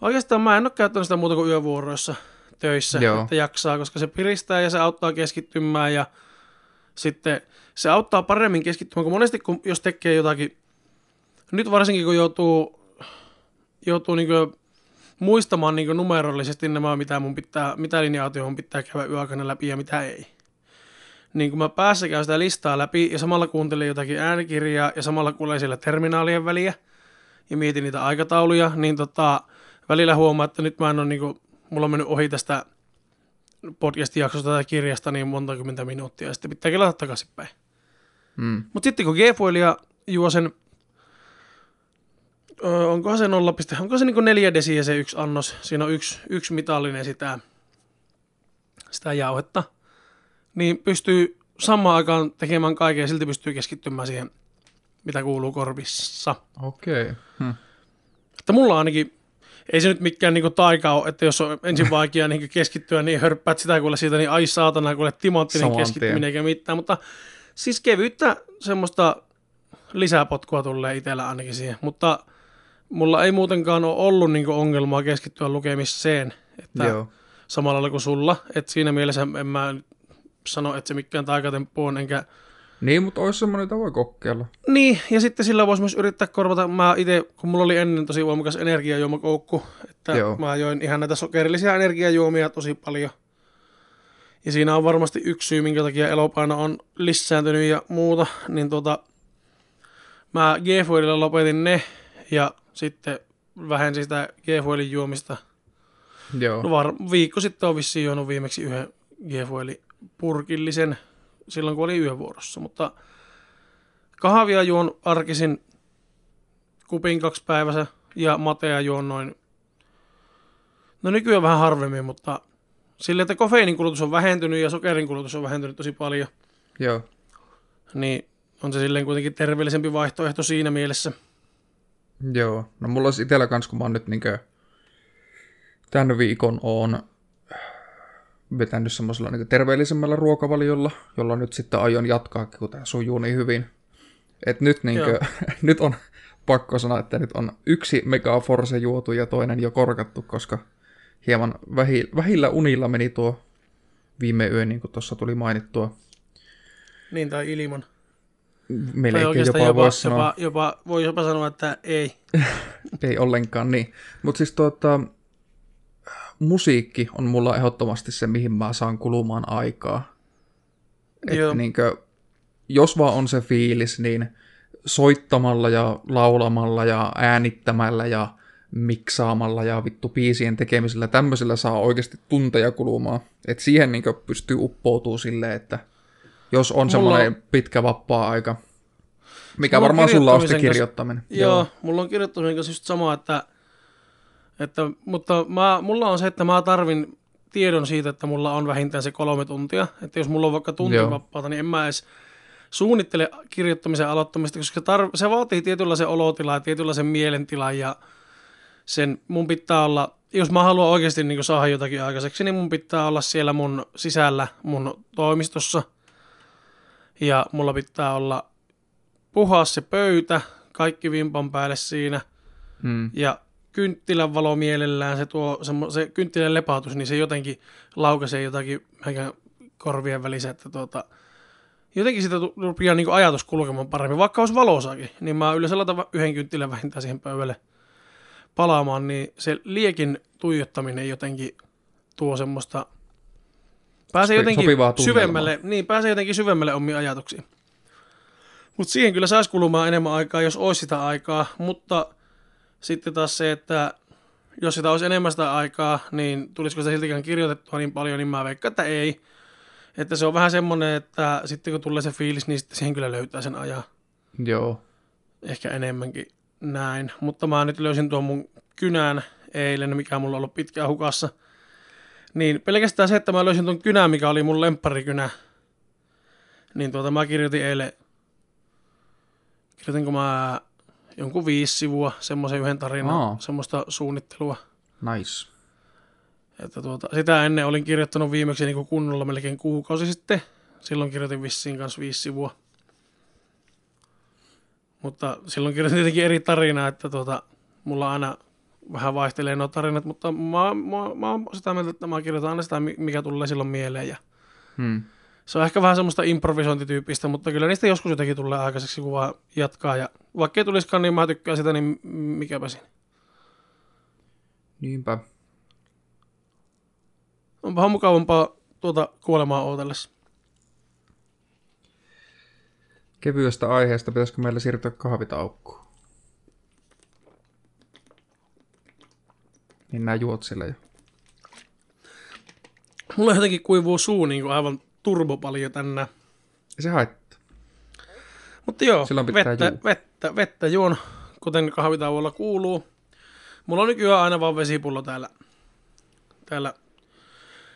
oikeastaan mä en ole käyttänyt sitä muuta kuin yövuoroissa. töissä, Joo. että jaksaa, koska se piristää ja se auttaa keskittymään ja sitten se auttaa paremmin keskittymään, kun monesti kun, jos tekee jotakin, nyt varsinkin kun joutuu, joutuu niin muistamaan niin numerollisesti nämä, mitä mun pitää, mitä linja mun pitää käydä yöaikana läpi ja mitä ei. Niin kun mä päässä käyn sitä listaa läpi ja samalla kuuntelin jotakin äänikirjaa ja samalla kuulen siellä terminaalien väliä ja mietin niitä aikatauluja, niin tota, välillä huomaa, että nyt mä en ole niin kuin, mulla on mennyt ohi tästä podcast-jaksosta tai kirjasta niin monta kymmentä minuuttia ja sitten pitää kelata takaisinpäin. Mm. Mutta sitten kun G-foilia juo sen, öö, onkohan se 0, onko se niinku 4 desiä se yksi annos, siinä on yksi, yksi mitallinen sitä, sitä jauhetta, niin pystyy samaan aikaan tekemään kaiken ja silti pystyy keskittymään siihen, mitä kuuluu korvissa. Okei. Okay. Hm. Että mulla ainakin, ei se nyt mikään niinku taika ole, että jos on ensin vaikea niinku keskittyä, niin hörppäät sitä kuule siitä, niin ai saatana, kuule timanttinen keskittyminen eikä mitään, mutta siis kevyyttä semmoista lisäpotkua tulee itsellä ainakin siihen, mutta mulla ei muutenkaan ole ollut niinku ongelmaa keskittyä lukemiseen, että Joo. samalla lailla kuin sulla, että siinä mielessä en mä sano, että se mikään taikatemppu on, enkä Niin, mutta olisi semmoinen, jota voi kokeilla. niin, ja sitten sillä voisi myös yrittää korvata, mä itse, kun mulla oli ennen tosi voimakas energiajuomakoukku, että Joo. Joo. mä join ihan näitä sokerillisia energiajuomia tosi paljon. Ja siinä on varmasti yksi syy, minkä takia elopaino on lisääntynyt ja muuta, niin tota, mä g lopetin ne, ja sitten vähensin sitä g juomista. Joo. No var, viikko sitten on vissiin juonut viimeksi yhden g purkillisen silloin, kun oli yövuorossa, mutta kahvia juon arkisin kupin kaksi päivässä ja matea juon noin, no nykyään vähän harvemmin, mutta sille, että kofeiinin kulutus on vähentynyt ja sokerin kulutus on vähentynyt tosi paljon, Joo. niin on se silleen kuitenkin terveellisempi vaihtoehto siinä mielessä. Joo. No mulla olisi itsellä kans, kun mä oon nyt niinkö tämän viikon on vetänyt semmoisella niin terveellisemmällä ruokavaliolla, jolla nyt sitten aion jatkaa, kun tämä sujuu niin hyvin. Et nyt, niinkö, Joo. nyt on pakko sanoa, että nyt on yksi megaforce juotu ja toinen jo korkattu, koska hieman vähi, vähillä unilla meni tuo viime yö, niin kuin tuossa tuli mainittua. Niin tai ilman. Melkein jopa, jopa, voisi sanoa. jopa, jopa, voi jopa sanoa, että ei. Ei ollenkaan niin. Mutta siis tuota, musiikki on mulla ehdottomasti se, mihin mä saan kulumaan aikaa. Että niinkö, jos vaan on se fiilis, niin soittamalla ja laulamalla ja äänittämällä ja miksaamalla ja vittu biisien tekemisellä, tämmöisellä saa oikeasti tunteja kulumaan. Et siihen niinkö pystyy uppoutuu silleen, että jos on semmoinen pitkä vapaa-aika, mikä Mulla varmaan sulla on sitten kanssa- kirjoittaminen. Joo, Joo, mulla on kirjoittamisen kanssa just sama, että, että mutta mä, mulla on se, että mä tarvin tiedon siitä, että mulla on vähintään se kolme tuntia. Että jos mulla on vaikka tunti Joo. vapaata, niin en mä edes suunnittele kirjoittamisen aloittamista, koska tar- se vaatii tietynlaisen olotilan ja tietynlaisen mielentilan ja sen mun pitää olla, jos mä haluan oikeasti niin saada jotakin aikaiseksi, niin mun pitää olla siellä mun sisällä mun toimistossa ja mulla pitää olla puhas se pöytä, kaikki vimpan päälle siinä Mm. ja kynttilän valo mielellään, se, tuo, semmo, se kynttilän lepautus, niin se jotenkin laukaisee jotakin korvien välissä, että tuota, jotenkin sitä rupeaa niin ajatus kulkemaan paremmin, vaikka olisi valosaakin, niin mä yleensä laitan yhden kynttilän vähintään siihen pöydälle palaamaan, niin se liekin tuijottaminen jotenkin tuo semmoista, pääsee jotenkin syvemmälle, niin pääsee jotenkin syvemmälle omiin ajatuksiin. Mutta siihen kyllä saisi kulumaan enemmän aikaa, jos olisi sitä aikaa, mutta sitten taas se, että jos sitä olisi enemmän sitä aikaa, niin tulisiko sitä siltikään kirjoitettua niin paljon, niin mä veikkaan, että ei. Että se on vähän semmoinen, että sitten kun tulee se fiilis, niin sitten siihen kyllä löytää sen ajan Joo. ehkä enemmänkin näin. Mutta mä nyt löysin tuon mun kynän eilen, mikä mulla on ollut pitkään hukassa. Niin pelkästään se, että mä löysin tuon kynän, mikä oli mun lempparikynä, niin tuota mä kirjoitin eilen, kirjoitinko mä jonkun viisi sivua, semmoisen yhden tarinan, Aa. semmoista suunnittelua. Nice. Että tuota, sitä ennen olin kirjoittanut viimeksi niin kunnolla melkein kuukausi sitten. Silloin kirjoitin vissiin kanssa viisi sivua. Mutta silloin kirjoitin tietenkin eri tarinaa, että tuota, mulla aina vähän vaihtelee nuo tarinat, mutta mä, mä, mä oon sitä mieltä, että mä kirjoitan aina sitä, mikä tulee silloin mieleen. Ja Hmm. se on ehkä vähän semmoista improvisointityyppistä, mutta kyllä niistä joskus jotenkin tulee aikaiseksi, kun vaan jatkaa. Ja vaikka ei tulisikaan, niin mä tykkään sitä, niin mikäpä siinä. Niinpä. On vähän mukavampaa tuota kuolemaa ootellessa. Kevyestä aiheesta pitäisikö meillä siirtyä kahvitaukkuun? Niin nää juot sillä jo. Mulla jotenkin kuivuu suu niin kuin aivan turbo paljon tänään. Ei se haittaa. Mutta joo, Silloin pitää vettä, juua. vettä, vettä juon, kuten kahvitauolla kuuluu. Mulla on nykyään aina vaan vesipullo täällä, täällä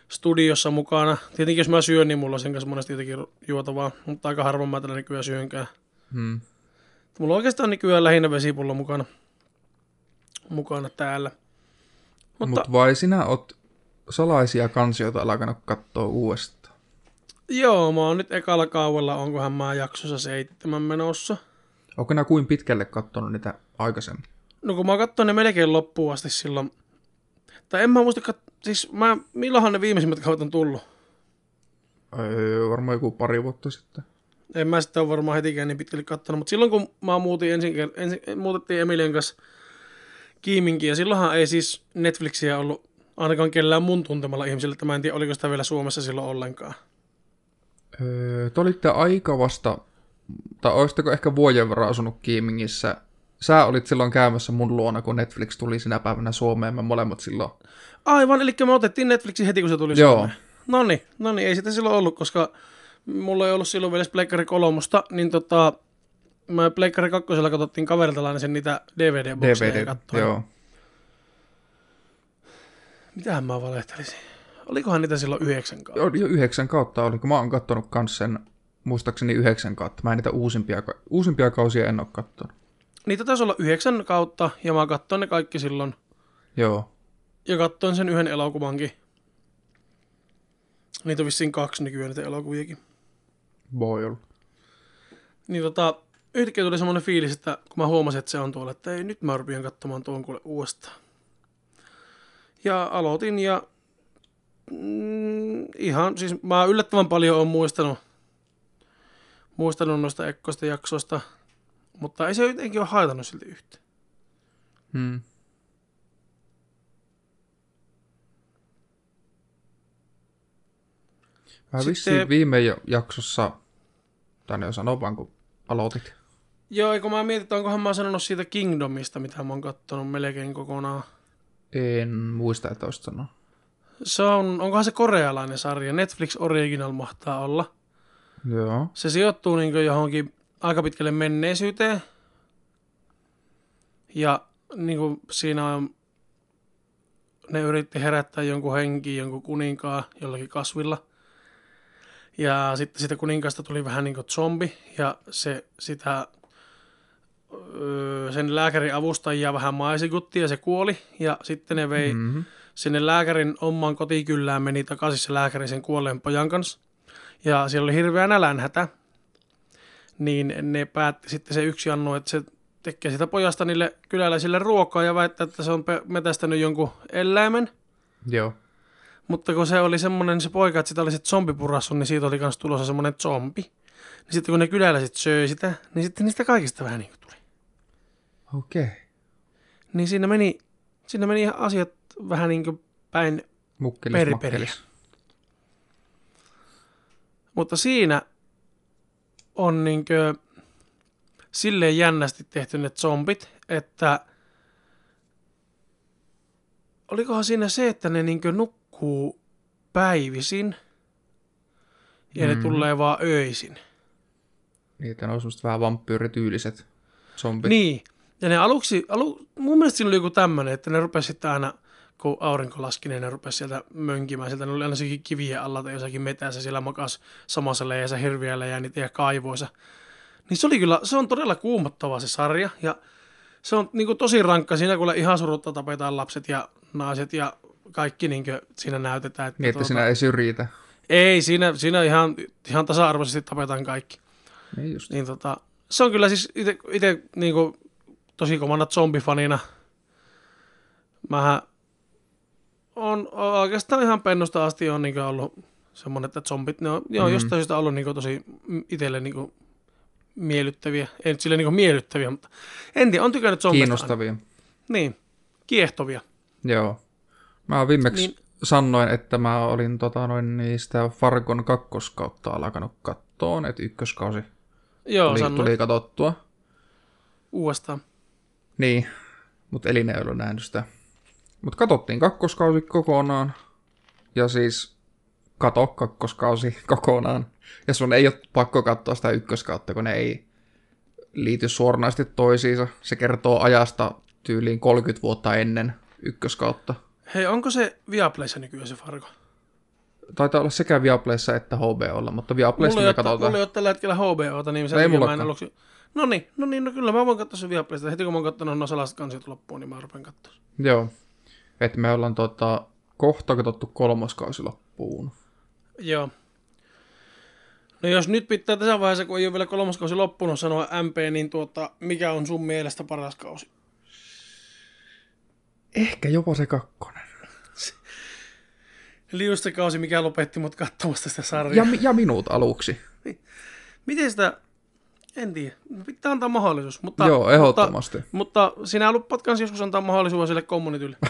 studiossa mukana. Tietenkin jos mä syön, niin mulla on sen kanssa monesti jotenkin juotavaa, mutta aika harvoin mä tällä nykyään syönkään. Hmm. Mulla on oikeastaan nykyään lähinnä vesipullo mukana, mukana täällä. Mutta Mut vai sinä oot salaisia kansioita alkanut katsoa uudestaan? joo, mä oon nyt ekalla kaudella, onkohan mä jaksossa seitsemän menossa. Onko nää kuin pitkälle kattonut niitä aikaisemmin? No kun mä katsoin ne melkein loppuun asti silloin. Tai en mä muista, kat- siis mä, milloinhan ne viimeisimmät kaudet on tullut? Öö, varmaan joku pari vuotta sitten. En mä sitä ole varmaan hetikään niin pitkälle kattonut, mutta silloin kun mä muutin ensin, ensin muutettiin Emilian kanssa Kiiminkin, ja silloinhan ei siis Netflixiä ollut ainakaan kellään mun tuntemalla ihmisillä, että mä en tiedä, oliko sitä vielä Suomessa silloin ollenkaan. Öö, te olitte aika vasta, tai olisitteko ehkä vuoden verran asunut Kiimingissä? Sä olit silloin käymässä mun luona, kun Netflix tuli sinä päivänä Suomeen, me molemmat silloin. Aivan, eli me otettiin Netflixin heti, kun se tuli Joo. Suomeen. No niin, no niin, ei sitä silloin ollut, koska mulla ei ollut silloin vielä Pleikkari kolmosta, niin tota, mä Pleikkari kakkosella katsottiin kaverilta lainasin niitä DVD-bokseja ja DVD, katsoin. joo. Mitähän mä valehtelisin? Olikohan niitä silloin yhdeksän kautta? Joo, jo yhdeksän kautta oli, kun mä oon kattonut kans sen, muistaakseni yhdeksän kautta. Mä en niitä uusimpia, uusimpia kausia en oo kattonut. Niitä taisi olla yhdeksän kautta, ja mä katsoin ne kaikki silloin. Joo. Ja katsoin sen yhden elokuvankin. Niitä on vissiin kaksi nykyään niitä elokuviakin. Voi olla. Niin tota, yhtäkkiä tuli semmoinen fiilis, että kun mä huomasin, että se on tuolla, että ei, nyt mä rupean katsomaan tuon kuule uudestaan. Ja aloitin ja mm, ihan, siis mä yllättävän paljon on muistanut, muistanut noista ekkoista jaksoista, mutta ei se jotenkin ole haitannut silti yhtään. Hmm. Mä Sitten- vissiin viime jaksossa, tai ne jo sanoa vaan kun aloitit. Joo, eikö mä mietin, että onkohan mä sanonut siitä Kingdomista, mitä mä oon kattonut melkein kokonaan. En muista, että olisit sanoa. Se on, onkohan se korealainen sarja, Netflix Original mahtaa olla. Joo. Se sijoittuu niin johonkin aika pitkälle menneisyyteen. Ja niin kuin siinä on, ne yritti herättää jonkun henki, jonkun kuninkaan jollakin kasvilla. Ja sitten sitä kuninkaasta tuli vähän niin kuin zombi ja se sitä sen lääkärin avustajia vähän maisikutti ja se kuoli. Ja sitten ne vei Mm-hmm. sinne lääkärin omaan kotikylään meni takaisin se lääkäri sen kuolleen pojan kanssa. Ja siellä oli hirveä nälänhätä. Niin ne päätti sitten se yksi Annu, että se tekee sitä pojasta niille kyläläisille ruokaa ja väittää, että se on metästänyt jonkun eläimen. Joo. Mutta kun se oli semmoinen se poika, että sitä oli se zombipurassu, niin siitä oli myös tulossa semmoinen zombi. Niin sitten kun ne kyläläiset söi sitä, niin sitten niistä kaikista vähän niin. Okei. Okay. Niin siinä meni, siinä meni ihan asiat vähän niin kuin päin Mukkelis, Periperiä. makkelis. Mutta siinä on niinkö silleen jännästi tehty ne zombit, että olikohan siinä se, että ne niinkö nukkuu päivisin ja ne Mm. tulee vaan öisin. Niitä on semmoista vähän vampyyrityyliset zombit. Niin, ja ne aluksi, alu, mun mielestä siinä oli joku tämmöinen, että ne rupesi sitten aina, kun aurinko laski, niin ne rupesi sieltä mönkimään sieltä. Ne oli aina kivien alla tai jossakin metässä, siellä makas samassa leijässä hirviällä ja niitä kaivoissa. Niin se oli kyllä, se on todella kuumottava se sarja, ja se on niin kuin, tosi rankka. Siinä kuule ihan surutta tapetaan lapset ja naiset ja kaikki niin kuin, siinä näytetään. Että, Niin, että sinä ei syrjitä. Ei, siinä, siinä ihan, ihan tasa-arvoisesti tapetaan kaikki. Niin just. Niin tota, se on kyllä siis itse niinku tosi komana zombifanina Mähän on oikeastaan ihan pennusta asti on niin ollut semmoinen, että zombit, ne on, ne on Mm. jostain syystä ollut niin tosi itselle niin miellyttäviä. Ei nyt sille niin miellyttäviä, mutta en tiedä, on tykännyt zombista. aina. Kiinnostavia. Niin, kiehtovia. Joo. Mä viimeksi Niin- sanoin, että mä olin tota, noin niistä Fargon kakkoskautta alkanut kattoon, että ykköskausi Joo, tuli, sanoit tuli katsottua. uudestaan. Niin, mutta Elina ei ollut nähnyt sitä. Mutta katsottiin kakkoskausi kokonaan. Ja siis kato kakkoskausi kokonaan. Ja sun ei ole pakko katsoa sitä ykköskautta, kun ne ei liity suoranaisesti toisiinsa. Se kertoo ajasta tyyliin 30 vuotta ennen ykköskautta. Hei, onko se Viaplayssa nykyään se Fargo? Taitaa olla sekä Viaplayssa että HBOlla, mutta ei, me ole, katsotaan. mulla ei ole tällä hetkellä HBOta, niin sen Ei mä en. No niin, no niin, no kyllä mä voin katsoa sen Viaplaysta. Heti kun mä oon kattonut no sellaiset kansiot loppuun, niin mä rupean katsoa. Joo. Että me ollaan tota, kohta katsottu kolmoskausi loppuun. Joo. No jos nyt pitää tässä vaiheessa, kun ei ole vielä kolmoskausi loppunut sanoa MP, niin tuota, mikä on sun mielestä paras kausi? Ehkä jopa se kakkonen. Eli just se kausi, mikä lopetti mut katsomasta sitä sarjaa. Ja, ja minut aluksi. Miten sitä... En tiedä. Pitää antaa mahdollisuus. Mutta, Joo, ehdottomasti. Mutta, mutta sinä luppaat kans joskus antaa mahdollisuuden sille kommunitylle.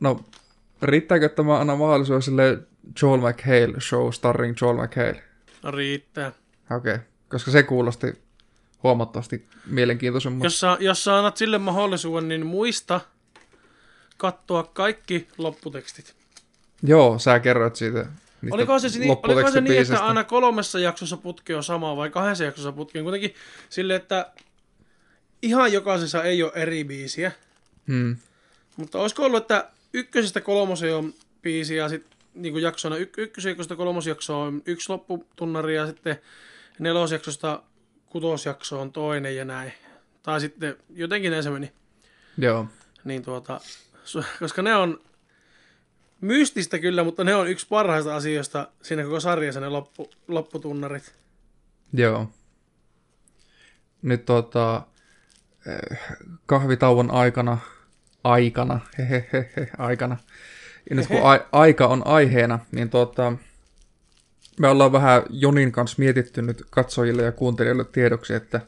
No, riittääkö, että mä annan mahdollisuuden sille Joel McHale show starring Joel McHale? No riittää. Okei, okay. koska se kuulosti huomattavasti mielenkiintoisemmin. Jos sä, jos sä annat sille mahdollisuuden, niin muista katsoa kaikki lopputekstit. Joo, sä kerroit siitä Oliko se, niin, oliko se niin, että aina kolmessa jaksossa putki on sama vai kahdessa jaksossa putki on kuitenkin sille, että ihan jokaisessa ei ole eri biisiä, Hmm. mutta olisiko ollut, että ykkösestä kolmoseen on biisi ja sitten niin jaksona y- ykkösjaksosta kolmosjaksoa on yksi lopputunnari ja sitten nelosjaksosta kutosjakso on toinen ja näin. Tai sitten jotenkin näin se meni. Joo, Niin tuota, koska ne on mystistä kyllä, mutta ne on yksi parhaista asioista siinä koko sarjassa ne loppu, lopputunnarit. joo. Nyt tota, eh, kahvitauon aikana, aikana, hehehehe, aikana, ja nyt kun a- aika on aiheena, niin tota, me ollaan vähän Jonin kanssa mietitty nyt katsojille ja kuuntelijoille tiedoksi, että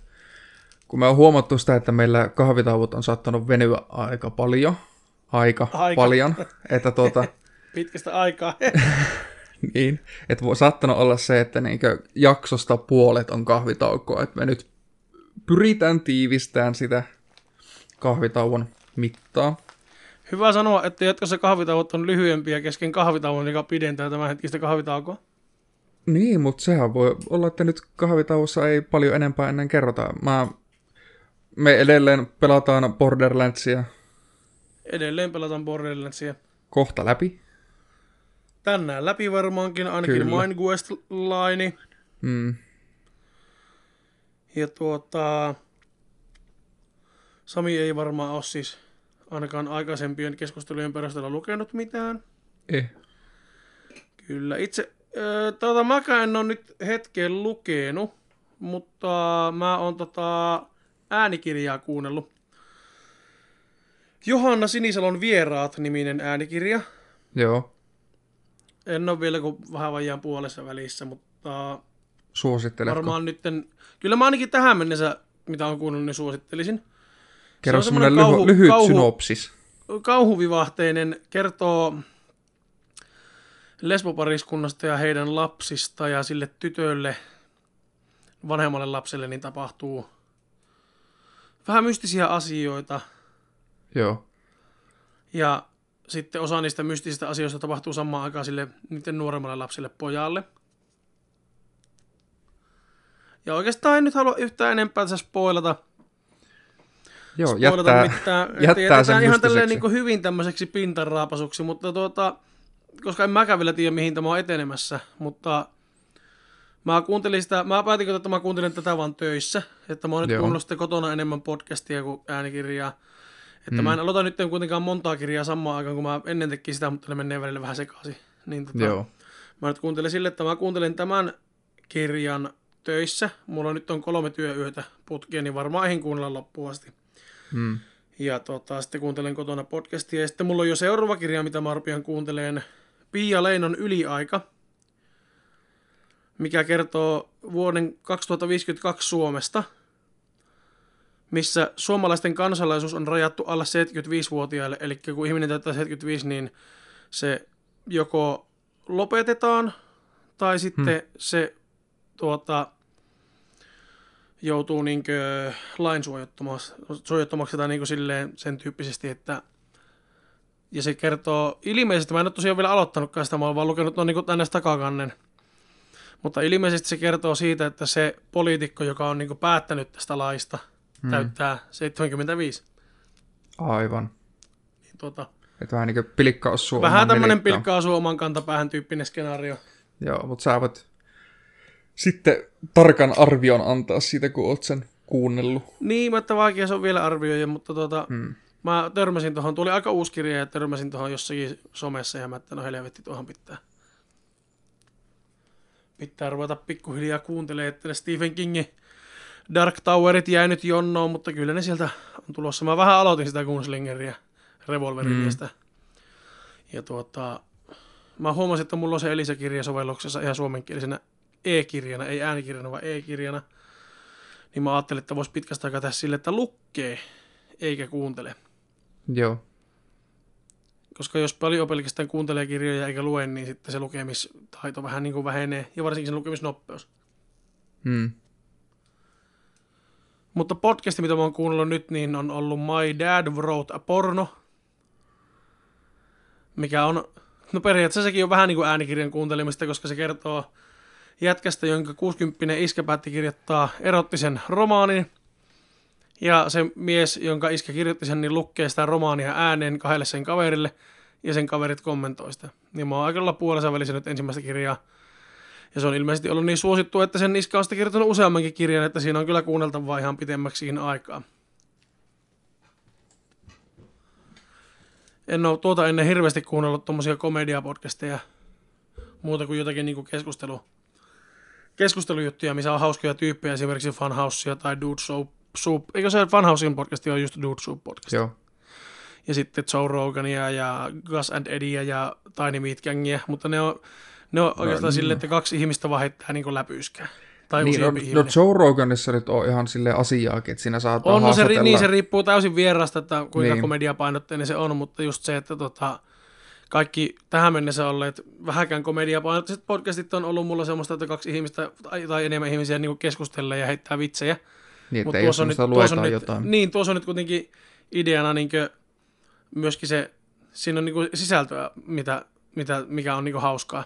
kun me on huomattu sitä, että meillä kahvitauot on saattanut venyä aika paljon, aika, Aika. paljon, että tuota, Pitkästä aikaa. niin, että voi saattanut olla se, että niinkö jaksosta puolet on kahvitaukoa, että me nyt pyritään tiivistämään sitä kahvitauon mittaa. Hyvä sanoa, että jatkossa kahvitauot on lyhyempiä kesken kahvitauon, joka pidentää tämän hetkistä kahvitaukoa. Niin, mutta sehän voi olla, että nyt kahvitauossa ei paljon enempää ennen kerrota. Mä, me edelleen pelataan Borderlandsia Edelleen pelataan Borderlandsia. kohta läpi. Tänään läpi varmaankin, ainakin Kyllä. Mind Quest Line. Mm, Ja tuota... Sami ei varmaan ole siis ainakaan aikaisempien keskustelujen perusteella lukenut mitään. eh. Kyllä, itse, äh, tota, mäkään en ole nyt hetken lukenut, mutta mä oon tota, äänikirjaa kuunnellut. Johanna Sinisalon Vieraat-niminen äänikirja. Joo, En ole vielä kuin vähän vajaan puolessa välissä, mutta suositteletko? varmaan nytten, kyllä mä ainakin tähän mennessä, mitä on kuunnellut, niin suosittelisin. Kerro se semmoinen kauhu- lyhy- lyhyt kauhu- synopsis. kauhuvivahteinen, kertoo lesbopariskunnasta ja heidän lapsista ja sille tytölle, vanhemmalle lapselle, niin tapahtuu vähän mystisiä asioita Joo, ja sitten osa niistä mystisistä asioista tapahtuu samaan aikaan sille niiden nuoremmalle lapselle pojalle. Ja oikeastaan en nyt halua yhtään enempää tässä spoilata. Joo spoilata jättää, mitään. Jättää jätetään sen ihan tälleen niin hyvin tämmöiseksi pintanraapasuksi, mutta tuota, koska en mäkään vielä tiedä, mihin tämä on etenemässä, mutta mä kuuntelin sitä, mä päätin, että mä kuuntelin tätä vaan töissä, että mä oon nyt kuunnellut sitten kotona enemmän podcastia kuin äänikirjaa. Että mm. mä en aloita nyt kuitenkaan montaa kirjaa samaan aikaan, kun mä ennen tekin sitä, mutta ne menee välillä vähän sekaisin. Niin tota, Joo, Mä nyt kuuntelin sille, että mä kuuntelen tämän kirjan töissä. Mulla nyt on kolme työyötä putkeen, niin varmaan eihin kuunnella loppuun asti. mm. Ja tota, sitten kuuntelen kotona podcastia. Ja sitten mulla on jo seuraava kirja, mitä mä rupean kuunteleen. Pia Leinon Yliaika, mikä kertoo vuoden 2052 Suomesta, missä suomalaisten kansalaisuus on rajattu alle 75-vuotiaille. Eli kun ihminen täyttää 75, niin se joko lopetetaan tai sitten hmm. se tuota, joutuu niinkö lain suojattomaksi, tai niinkö silleen sen tyyppisesti, että ja se kertoo ilmeisesti, mä en ole tosiaan vielä aloittanutkaan sitä, mä oon vaan lukenut noin niin tänne takakannen, mutta ilmeisesti se kertoo siitä, että se poliitikko, joka on niin päättänyt tästä laista, hmm. täyttää 75. Aivan. Niin, tuota, että vähän niin kuin pilkka osuu Vähän tämmöinen pilkka osuu oman kantapäähän tyyppinen skenaario. Joo, mutta sä voit sitten tarkan arvion antaa siitä, kun oot sen kuunnellut. Niin, mutta vaikea se on vielä arvioija, mutta tuota, hmm. mä törmäsin tuohon, tuli aika uusi kirja ja törmäsin tuohon jossakin somessa ja mä että no helvetti, tuohon pitää. Pitää ruveta pikkuhiljaa kuuntelemaan, että Stephen Kingin Dark Towerit jäi nyt jonnoon, mutta kyllä ne sieltä on tulossa. Mä vähän aloitin sitä Gunslingeria, revolverimiestä. Mm. Ja tuota, mä huomasin, että mulla on se Elisa-kirja sovelluksessa ihan suomenkielisenä e-kirjana, ei äänikirjana, vaan e-kirjana. Niin mä ajattelin, että voisi pitkästä aikaa tehdä sille, että lukkee eikä kuuntele. Joo. Koska jos paljon pelkästään kuuntelee kirjoja eikä lue, niin sitten se lukemistaito vähän niin kuin vähenee, ja varsinkin se lukemisnopeus. Hmm. Mutta podcasti, mitä mä oon kuunnellut nyt, niin on ollut My Dad Wrote a Porno, mikä on, no periaatteessa sekin on vähän niin kuin äänikirjan kuuntelemista, koska se kertoo jätkästä, jonka 60 iskä päätti kirjoittaa erottisen romaanin. Ja se mies, jonka iskä kirjoitti sen, niin lukee sitä romaania ääneen kahdelle sen kaverille, ja sen kaverit kommentoi sitä. Niin mä oon aika puolessa välissä nyt ensimmäistä kirjaa. Ja se on ilmeisesti ollut niin suosittu, että sen iskä on sitten kirjoittanut useammankin kirjan, että siinä on kyllä kuunneltavaa ihan pitemmäksi aikaa. En ole tuota ennen hirveästi kuunnellut tuommoisia komediapodcasteja, muuta kuin jotakin niin kuin keskustelu, keskustelujuttuja, missä on hauskoja tyyppejä, esimerkiksi Funhousea tai Dude Soup. Soup. Eikö se Funhousein podcasti on just Dude Soup podcast? Joo. Ja sitten Joe Rogania ja Gus and Eddieä ja Tiny Meat Gangia, mutta ne on, ne on oikeastaan no, silleen, että kaksi ihmistä vaan heittää niin läpyyskää. Tai niin, no, no Joe Roganissa nyt on ihan sille asiaakin, että siinä saattaa on, no se, niin se riippuu täysin vierasta, että kuinka niin. komediapainotteinen se on, mutta just se, että tota, kaikki tähän mennessä olleet vähäkään komediapainotteiset podcastit on ollut mulla semmoista, että kaksi ihmistä tai, tai enemmän ihmisiä niin keskustelee ja heittää vitsejä. Niin, että ei tuossa on nyt, tuossa on nyt, jotain. Niin, tuossa on nyt kuitenkin ideana niin myöskin se, siinä on niin sisältöä, mitä, mitä, mikä on niin hauskaa.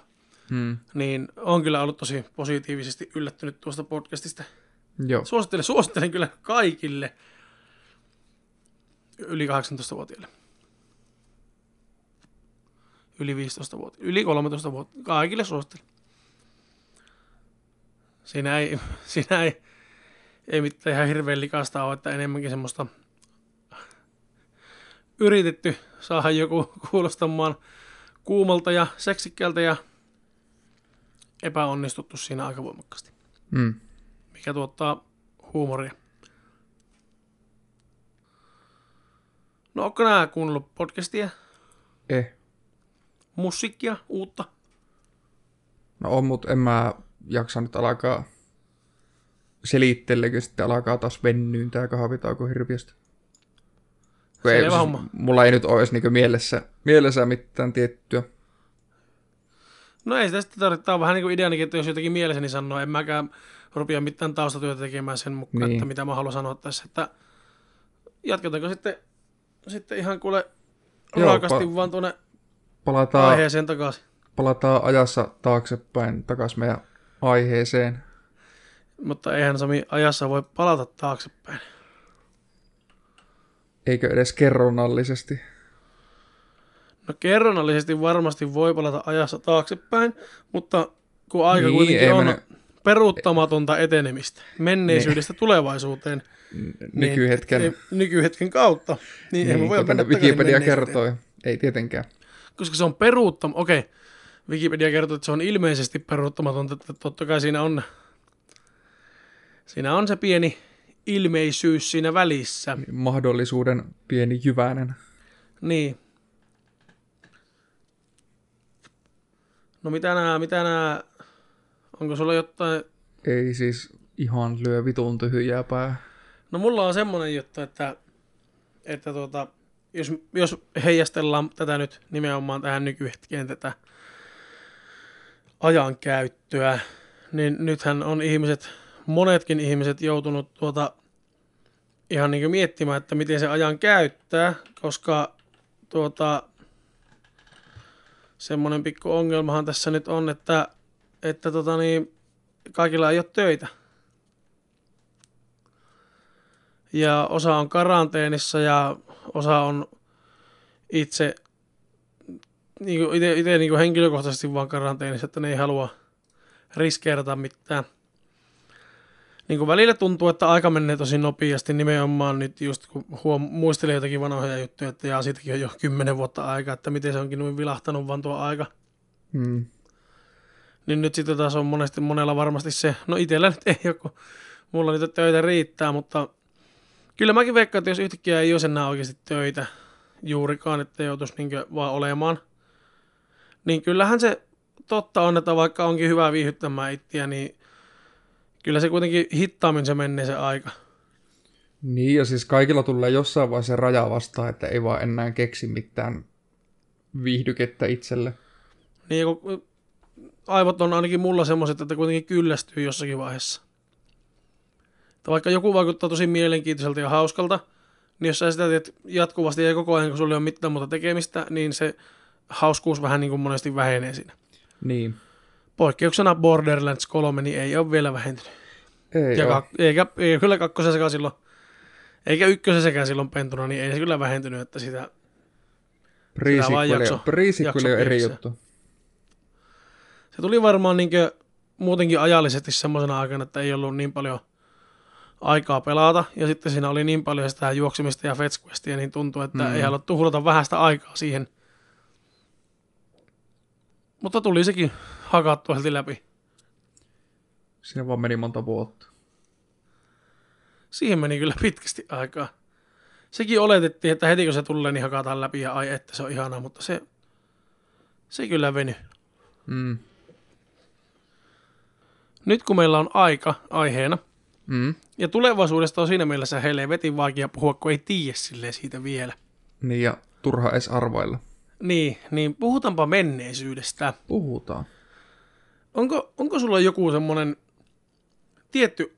Hmm. Niin on kyllä ollut tosi positiivisesti yllättynyt tuosta podcastista. Joo. Suosittelen, suosittelen kyllä kaikille yli 18-vuotiaille. Yli 15 vuotta, yli 13 vuotta, kaikille suosittelen. Siinä ei, siinä ei, ei mitään ihan hirveän likasta ole, että enemmänkin semmoista yritetty saada joku kuulostamaan kuumalta ja seksikkäältä ja epäonnistuttu siinä aika voimakkaasti. Mm. Mikä tuottaa huumoria. No onko nää kuunnellut podcastia? Eh. Musiikkia, uutta? No on, mutta en mä jaksa nyt alkaa selittele, kun sitten alkaa taas vennyyn tää kahvitauko hirviöstä. Ei, siis, mulla ei nyt ole edes niinku mielessä, mielessä mitään tiettyä No ei sitä sitten tarvitse. Tämä on vähän niin kuin ideanikin, että jos jotenkin mielessäni sanoo, en mäkään rupia mitään taustatyötä tekemään sen mukaan, niin. että mitä mä haluan sanoa tässä. Että jatketaanko sitten, sitten ihan kuule raakasti pa- vaan tuonne palataan, aiheeseen takaisin. Palataan ajassa taaksepäin takaisin meidän aiheeseen. Mutta eihän Sami ajassa voi palata taaksepäin. Eikö edes kerronnallisesti? No kerronnallisesti varmasti voi palata ajassa taaksepäin, mutta kun aika niin, kuitenkin on mene... peruuttamatonta etenemistä menneisyydestä niin. tulevaisuuteen. Nykyhetken. Niin, nykyhetken kautta. Niin, niin voi mennä Wikipedia kertoi. Ei tietenkään. Koska se on peruuttam... Okei, okay. Wikipedia kertoo, että se on ilmeisesti peruuttamatonta, että totta kai siinä on, siinä on se pieni ilmeisyys siinä välissä. Mahdollisuuden pieni jyväinen. Niin. No mitä nää, mitä nää, onko sulla jotain, Ei siis ihan lyö vitun tyhjää pää. no mulla on semmonen juttu, että, että tuota, jos, jos heijastellaan tätä nyt nimenomaan tähän nykyhetkeen tätä ajankäyttöä, niin nythän on ihmiset, monetkin ihmiset joutunut tuota ihan niin miettimään, että miten se ajan käyttää, koska tuota, semmoinen pikku ongelmahan tässä nyt on, että, että tota niin, kaikilla ei ole töitä. Ja osa on karanteenissa ja osa on itse niin itse, itse niin henkilökohtaisesti vaan karanteenissa, että ne ei halua riskeerata mitään. Niin kuin välillä tuntuu, että aika menee tosi nopeasti, nimenomaan nyt just kun huom- muistelee jotakin vanhoja juttuja, että jaa, siitäkin on jo kymmenen vuotta aikaa, että miten se onkin noin vilahtanut vaan tuo aika. Mm. Niin nyt sitten taas on monesti monella varmasti se, no itsellä nyt ei ole, kun mulla niitä töitä riittää, mutta kyllä mäkin veikkaan, että jos yhtäkkiä ei olisi enää oikeasti töitä juurikaan, että joutuisi niin vaan olemaan, niin kyllähän se totta on, että vaikka onkin hyvä viihyttämään ittiä, niin kyllä se kuitenkin hittaammin se menee se aika. Niin, ja siis kaikilla tulee jossain vaiheessa raja vastaan, että ei vaan enää keksi mitään viihdykettä itselle. Niin kun aivot on ainakin mulla semmoiset, että kuitenkin kyllästyy jossakin vaiheessa. Että vaikka joku vaikuttaa tosi mielenkiintoiselta ja hauskalta, niin jos sä sitä teet jatkuvasti ja koko ajan, kun sulla ei ole mitään muuta tekemistä, niin se hauskuus vähän niin kuin monesti vähenee siinä. Niin. Poikkeuksena Borderlands 3 niin ei ole vielä vähentynyt. Ei Ja ole. kak- eikä, eikä kyllä kakkosessakaan silloin, eikä ykkösessäkään silloin pentuna, niin ei se kyllä vähentynyt, että sitä, vaan Pre-sequel jakso- jakso on eri juttu. se tuli varmaan niin muutenkin ajallisesti semmoisena aikana, että ei ollut niin paljon aikaa pelata, ja sitten siinä oli niin paljon sitä juoksemista ja fetch questia, niin tuntui, että mm. ei halua tuhlata vähäistä aikaa siihen. Mutta tuli sekin hakattua heti läpi. Siinä vaan meni monta vuotta. Siihen meni kyllä pitkästi aikaa. Sekin oletettiin, että heti kun se tulee, niin hakataan läpi ja ai että se on ihanaa, mutta se, se kyllä veny. Mm. Nyt kun meillä on aika aiheena, Mm. ja tulevaisuudesta on siinä mielessä helvetin vaikea puhua, kun ei tiedä siitä vielä. Niin, ja turha edes arvailla. Niin, niin puhutaanpa menneisyydestä. Puhutaan. Onko, onko sulla joku semmoinen tietty,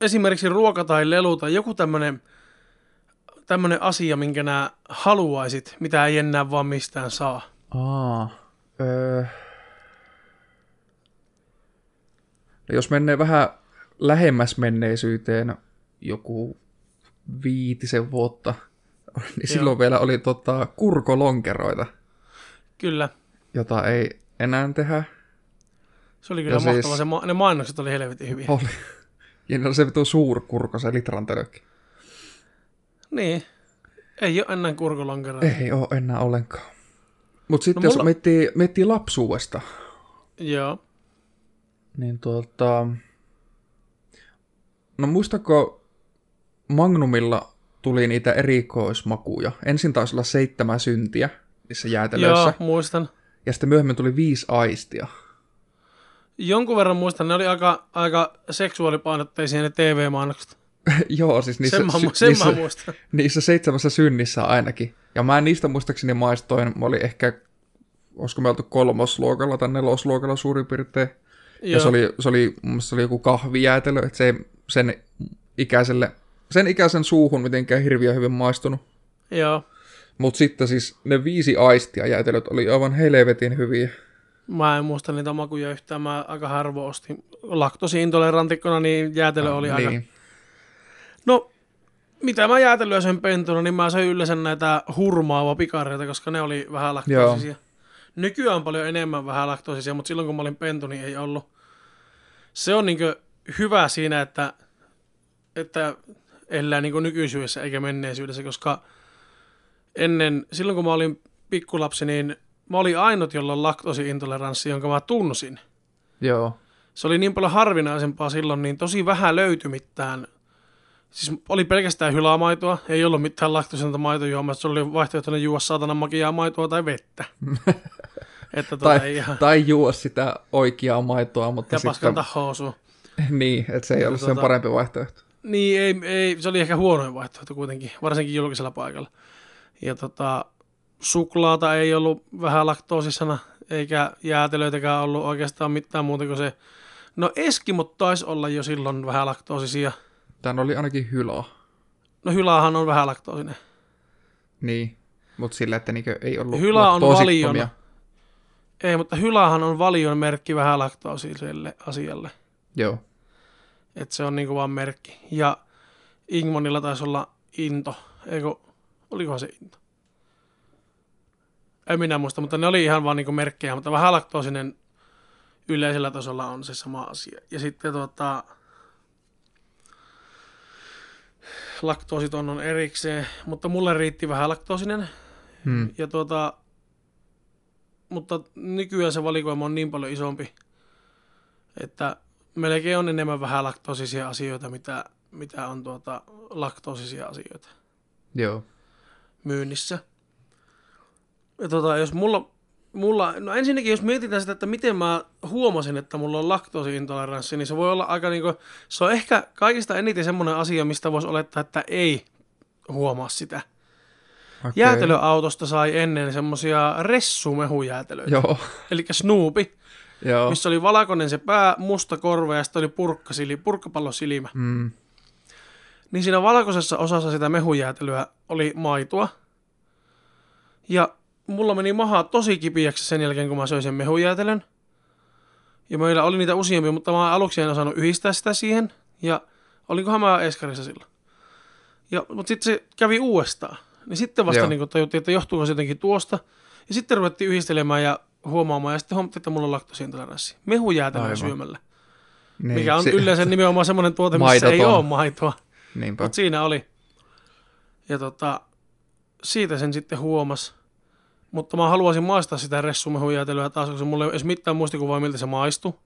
esimerkiksi ruoka tai lelu tai joku tämmöinen tämmöinen asia, minkä nää haluaisit, mitä ei enää vaan mistään saa? Aa. Öö. No jos menee vähän lähemmäs menneisyyteen joku viitisen vuotta, niin silloin vielä oli tota kurkolonkeroita, Kyllä, jota ei enää tehdä. Se oli kyllä Ja mahtavaa. siis- Se ma- ne mainokset oli helvetin hyviä. Oli. Ja ne oli se vitu suurkurko, se litran tölkki. Niin, ei ole enää kurkolonkeroa. Ei oo enää ollenkaan. Mutta sitten No jos mulla- miettii, miettii lapsuudesta, Joo, niin tuota... No muistako Magnumilla tuli niitä erikoismakuja? Ensin taisi olla seitsemän syntiä niissä jäätelöissä. joo, muistan. Ja sitten myöhemmin tuli viisi aistia. Jonkun verran muistan, ne oli aika, aika seksuaalipainotteisia ne TV-mainokset. Joo, siis niissä, Sen, mä, sy- sen niissä, mä muistan. niissä seitsemässä synnissä ainakin. Ja mä niistä muistaakseni maistoin, mä olin ehkä, olisiko me oltu kolmosluokalla tai nelosluokalla suurin piirtein. Ja Joo. se oli, se oli, se oli joku kahvijäätelö, että se ei sen ikäiselle, sen ikäisen suuhun mitenkään hirviän hyvin maistunut. Joo, Mutta sitten siis ne viisi aistia jäätelöt oli aivan helvetin hyviä. Mä en muista niitä makuja yhtään. Mä aika harvoin ostin. Laktosiintolerantikkona, niin jäätelö oli aika... niin. No, mitä mä jäätelöä sen pentuna, niin mä söin yleensä näitä hurmaava pikareita, koska ne oli vähän laktoosisia. Nykyään on paljon enemmän vähän laktoosisia, mutta silloin kun mä olin pentu, niin ei ollut. Se on niin hyvä siinä, että, että elää niin nykyisyydessä eikä menneisyydessä, koska ennen, silloin kun mä olin pikkulapsi, niin mä olin ainut, jolla on laktoosiintoleranssi, jonka mä tunsin. Joo. Se oli niin paljon harvinaisempaa silloin, niin tosi vähän löytyi mitään Siis oli pelkästään hylämaitoa, ei ollut mitään laktoisinta maitojuomaa, se oli vaihtoehtoinen juoda saatana makiaa maitoa tai vettä. että tuota, Tai, ihan, tai juo sitä oikeaa maitoa, mutta ja sitten... paskanta housua. Niin, että se ei ollut sen Tota- parempi vaihtoehto. Niin, ei, ei, se oli ehkä huonoin vaihtoehto kuitenkin, varsinkin julkisella paikalla. Ja tota, suklaata ei ollut vähän laktoosisena, eikä jäätelöitäkään ollut oikeastaan mitään muuta kuin se. No Eskimot taisi olla jo silloin vähän laktoosisia. Tän oli ainakin hylaa. No hylähän on vähän laktoosinen. Niin, mutta sillä, että niinkö ei ollut Hylä on valion. Ei, mutta hylähän on valion merkki vähän laktoosiselle asialle. Joo, Että se on niinku vaan merkki. Ja Ingmonilla taisi olla into. Eikö, olikohan se into? En minä muista, mutta ne oli ihan vaan niinku merkkejä, mutta vähän laktoosinen yleisellä tasolla on se sama asia. Ja sitten tota, laktoositon on erikseen, mutta mulle riitti vähän laktoosinen. hmm. Ja tuota, mutta nykyään se valikoima on niin paljon isompi, että melkein on enemmän vähän laktoosisia asioita, mitä, mitä on tuota laktoosisia asioita joo. myynnissä. Ja tuota, jos mulla, mulla, no ensinnäkin jos mietitään sitä, että miten mä huomasin, että mulla on laktoosiintoleranssi, niin se voi olla aika niinku, se on ehkä kaikista eniten semmoinen asia, mistä voisi olettaa, että ei huomaa sitä. Okay. Jäätelöautosta sai ennen semmosia ressumehujäätelöitä. Joo, Eli Snoopi, joo. missä oli valkoinen se pää, musta korva ja sitten oli purkkasili, purkkapallosilmä. Mm. Niin siinä valkoisessa osassa sitä mehujäätelyä oli maitoa. Ja mulla meni maha tosi kipiäksi sen jälkeen, kun mä söin sen mehujäätelön. Ja meillä oli niitä useampia, mutta mä aluksi en osannut yhdistää sitä siihen. Ja olinkohan mä eskarissa silloin. Ja, mutta sitten se kävi uudestaan. Niin sitten vasta Joo. niin tajuttiin, että johtuuko se jotenkin tuosta. Ja sitten ruvettiin yhdistelemään ja huomaamaan. Ja sitten huomattiin, että mulla on laktoosiintoleranssi. Mehujäätelöä Aivan. syömällä. Niin, Mikä on si- yleensä nimenomaan semmoinen tuote, missä ei Maidoton. ole maitoa. Niinpä. Mutta siinä oli. Ja tota, siitä sen sitten huomas. Mutta mä haluaisin maistaa sitä ressumehujäätelöä taas, koska mulla ei ole edes mitään muistikuvaa, miltä se maistuu.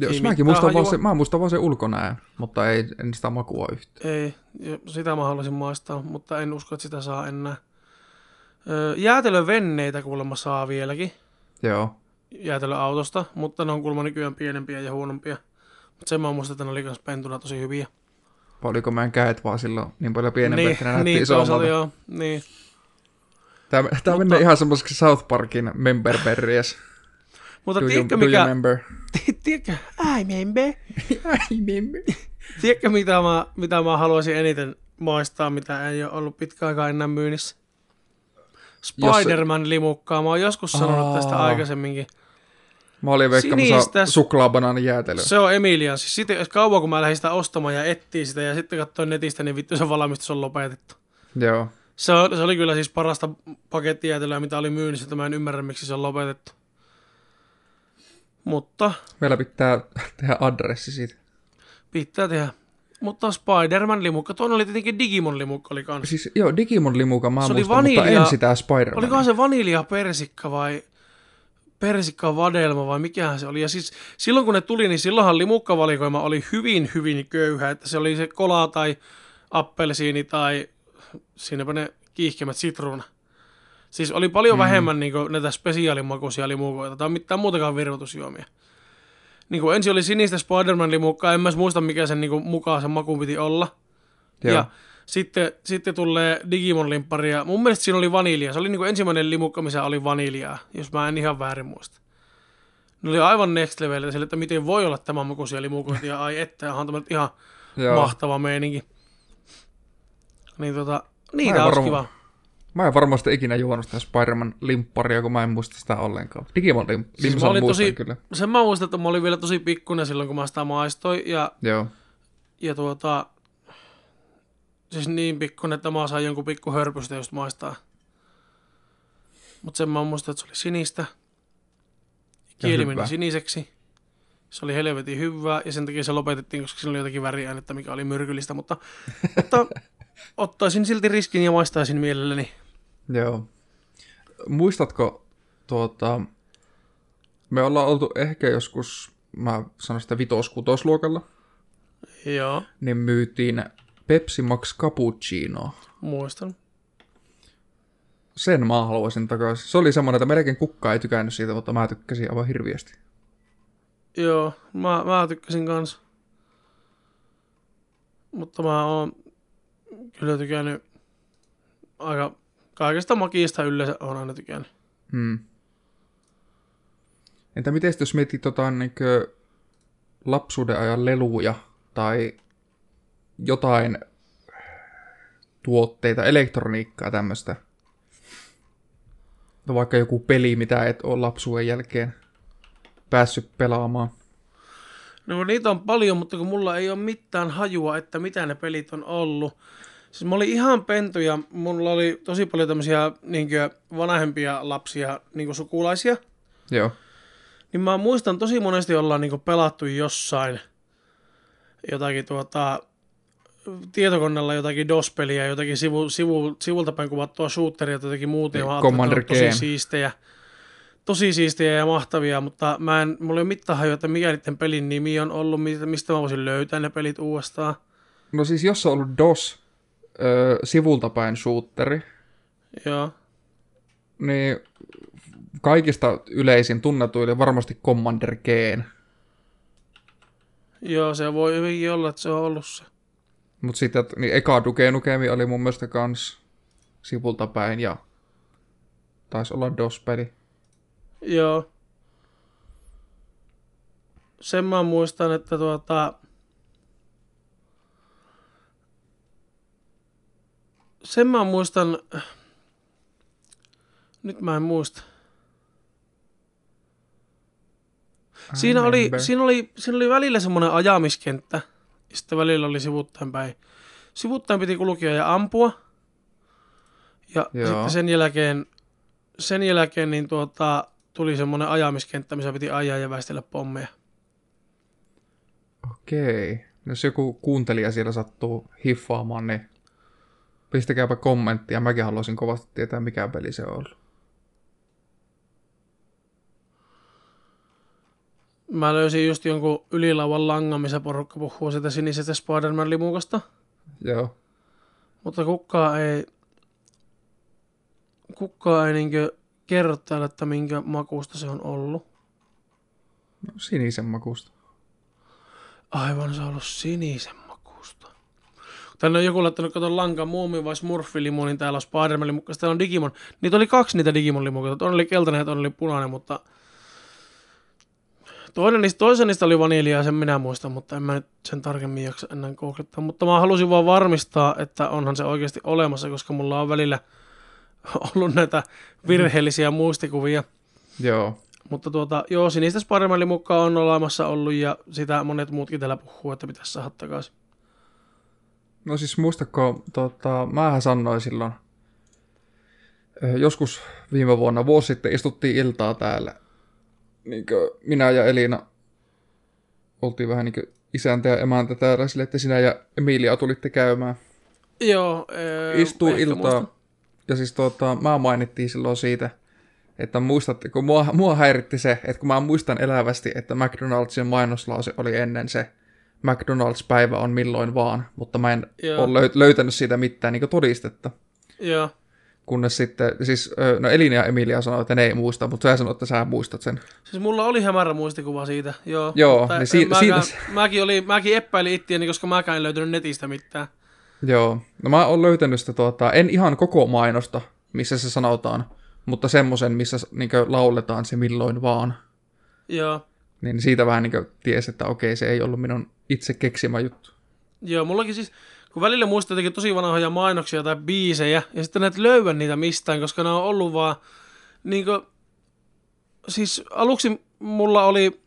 Jos ei mäkin muistan vaan se, mä muistan vaan se ulkonäön, mutta ei en sitä makua yhtään. Ei, sitä mä haluaisin maistaa, mutta en usko, että sitä saa enää. Jäätelövenneitä kuulemma saa vieläkin Joo. jäätelöautosta, mutta ne on kuulemma nykyään pienempiä ja huonompia. Mutta sen mä muistan, että ne oli kans pentuna tosi hyviä. Vai oliko meidän käet vaan silloin niin paljon pienempiä, että ne niin, joo, niin. Tämä, tämä menee ihan semmoiseksi South Parkin member berries. Mutta Do you, tiedätkö, do you mikä, remember? tiedätkö, ai membe. I remember. Tiedätkö, mitä mä, mitä mä haluaisin eniten maistaa, mitä ei ole ollut pitkä aikaa enää myynnissä? Spider-Man-limukkaa. Mä oon joskus sanonut tästä Aa. aikaisemminkin. Mä olin veikkaamassa suklaabanaanin jäätelöä. Se on Emilian. Siis sitten kauan kun mä lähdin sitä ostamaan ja etsii sitä ja sitten katsoin netistä, niin vittu se valmistus on lopetettu. Joo. Se, se oli kyllä siis parasta pakettijäätelöä, mitä oli myynnissä, että mä en ymmärrä, miksi se on lopetettu. Mutta Meillä pitää tehdä adressi siitä. pitää tehdä. Mutta Spider-Man-limukka, toinen oli tietenkin Digimon-limukka oli kans. Siis joo, Digimon limuka mä Se oli muistan, mutta vanilja- en sitä Spider-Man. Olikohan se vanilja persikka vai persikka vadelma vai mikähän se oli. Ja siis silloin kun ne tuli, niin silloinhan limukkavalikoima oli hyvin, hyvin köyhä. Että se oli se kola tai appelsiini tai siinäpä ne kiihkemät sitruuna. Siis oli paljon mm. vähemmän niin näitä spesiaalimakuisia limukoita tai mitään muutakaan virvoitusjuomia. Niin kuin ensin oli sinistä Spider-Man-limukkaa, en mä muista mikä sen niin kuin, mukaan sen maku piti olla. Joo. Ja sitten, sitten tulee Digimon-limppari ja mun mielestä siinä oli vanilja. Se oli niin kuin ensimmäinen limukka, missä oli vaniljaa, jos mä en ihan väärin muista. Ne oli aivan next level, sille, että miten voi olla tämän makuisia limukoita ja ai että, onhan tämä ihan Joo. mahtava meininki. Niin tota, Mä niitä en olisi varma- kiva. Mä en varmasti ikinä juonut sitä Spider-Man limpparia, kun mä en muista sitä ollenkaan. Digimon lim- Siis limsan tosi- kyllä. Sen mä muistan, että mä olin vielä tosi pikkuinen silloin, kun mä sitä maistoin. Ja, Joo. ja tuota, siis niin pikkuinen, että mä sain jonkun pikku hörpystä just maistaa. Mutta sen mä muistan, että se oli sinistä. Kieli meni siniseksi. Se oli helvetin hyvää ja sen takia se lopetettiin, koska siinä oli jotakin väriainetta, mikä oli myrkyllistä. Mutta, mutta ottaisin silti riskin ja maistaisin mielelläni. Joo. Muistatko, tuota, me ollaan oltu ehkä joskus, mä sanon sitä vitos-kutosluokalla, Joo. niin myytiin Pepsi Max Cappuccino. Muistan. Sen mä haluaisin takaisin. Se oli semmoinen, että melkein kukka ei tykännyt siitä, mutta mä tykkäsin aivan hirviästi. Joo, mä, mä tykkäsin kans. Mutta mä oon kyllä tykännyt aika kaikesta makista yleensä on aina tykännyt. Hmm. Entä miten jos mietit tota, niin lapsuuden ajan leluja tai jotain tuotteita, elektroniikkaa tämmöistä? Vaikka joku peli, mitä et ole lapsuuden jälkeen päässyt pelaamaan. No niitä on paljon, mutta kun mulla ei ole mitään hajua, että mitä ne pelit on ollut. Siis mä olin ihan pentu ja mulla oli tosi paljon tämmöisiä niin vanhempia lapsia, niin sukulaisia. Joo. Niin mä muistan tosi monesti ollaan niin pelattu jossain jotakin tuota, tietokoneella jotakin DOS-peliä, jotakin sivu, sivu, sivulta päin kuvattua shooteria, jotakin muuta. Ja Commander tosi siistejä. Tosi siistejä ja mahtavia, mutta mä en, mulla ei ole mitään hajua, että mikä niiden pelin nimi on ollut, mistä mä voisin löytää ne pelit uudestaan. No siis jos on ollut DOS, ö, sivulta päin shooteri, Joo. niin kaikista yleisin tunnetuille varmasti Commander G. Joo, se voi hyvinkin olla, että se on ollut se. Mutta sitten niin eka Duke Nukemi oli mun mielestä kans sivulta päin ja taisi olla DOS-peli. Joo. Sen mä muistan, että tuota... Sen mä muistan... Nyt mä en muista. Siinä oli, siinä, oli, siinä oli välillä semmoinen ajamiskenttä, ja sitten välillä oli sivuttain päin. Sivuttain piti kulkea ja ampua. Ja Joo. sitten sen jälkeen, sen jälkeen niin tuota, tuli semmoinen ajamiskenttä, missä piti ajaa ja väistellä pommeja. Okei. Jos joku kuuntelija siellä sattuu hiffaamaan, niin pistäkääpä kommenttia. Mäkin haluaisin kovasti tietää, mikä peli se on ollut. Mä löysin just jonkun ylilauvan langan, missä porukka puhuu sitä sinisestä Spider-Man-limukasta. Joo. Mutta kukaan ei, kukaan ei niinkö kerro täällä, että minkä makuusta se on ollut. No, sinisen makuusta. Aivan, se on ollut sinisen makuusta. Tänne on joku laittanut, kato lanka, muumi vai smurfilimu, niin täällä on Spider-Man limu, täällä on Digimon. Niitä oli kaksi niitä Digimon limukoita. Toinen oli keltainen ja toinen oli punainen, mutta Toinen niistä, toisen niistä oli vaniljaa, sen minä muistan, mutta en mä nyt sen tarkemmin jaksa enää googlettaa. Mutta mä halusin vaan varmistaa, että onhan se oikeasti olemassa, koska mulla on välillä ollut näitä virheellisiä muistikuvia. Joo. Mutta tuota, joo, sinistä Spider-Manin mukaan on olemassa ollut ja sitä monet muutkin täällä puhuu, että pitäisi saada takaisin. No siis muistako, tota, mähän sanoin silloin, joskus viime vuonna, vuosi sitten istuttiin iltaa täällä niin minä ja Elina oltiin vähän niin isäntä ja emäntä täällä sille, että sinä ja Emilia tulitte käymään. Joo. Ee, Istuu iltaa. Muistan. Ja siis tuota, mä mainittiin silloin siitä, että muistatte, kun mua, mua häiritti se, että kun mä muistan elävästi, että McDonaldsin mainoslause oli ennen se, McDonald's-päivä on milloin vaan, mutta mä en Joo. ole löytänyt siitä mitään niin todistetta. Joo. Kunnes sitten, siis no Elina ja Emilia sanoi, että ne ei muista, mutta sä sanoit, että sä muistat sen. Siis mulla oli hämärä muistikuva siitä, joo. Joo, niin si- mäkään, siinä... Mäkin, oli, mäkin epäilin ittiäni, koska mäkään en löytänyt netistä mitään. Joo, no mä oon löytänyt sitä, tuota, en ihan koko mainosta, missä se sanotaan, mutta semmoisen, missä niin lauletaan se milloin vaan. Joo. Niin siitä vähän niin tiesi, että okei, se ei ollut minun itse keksimä juttu. Joo, mullakin siis, kun välillä muistaa jotenkin tosi vanhoja mainoksia tai biisejä, ja sitten näet löyä niitä mistään, koska ne on ollut vaan, niin kuin, siis aluksi mulla oli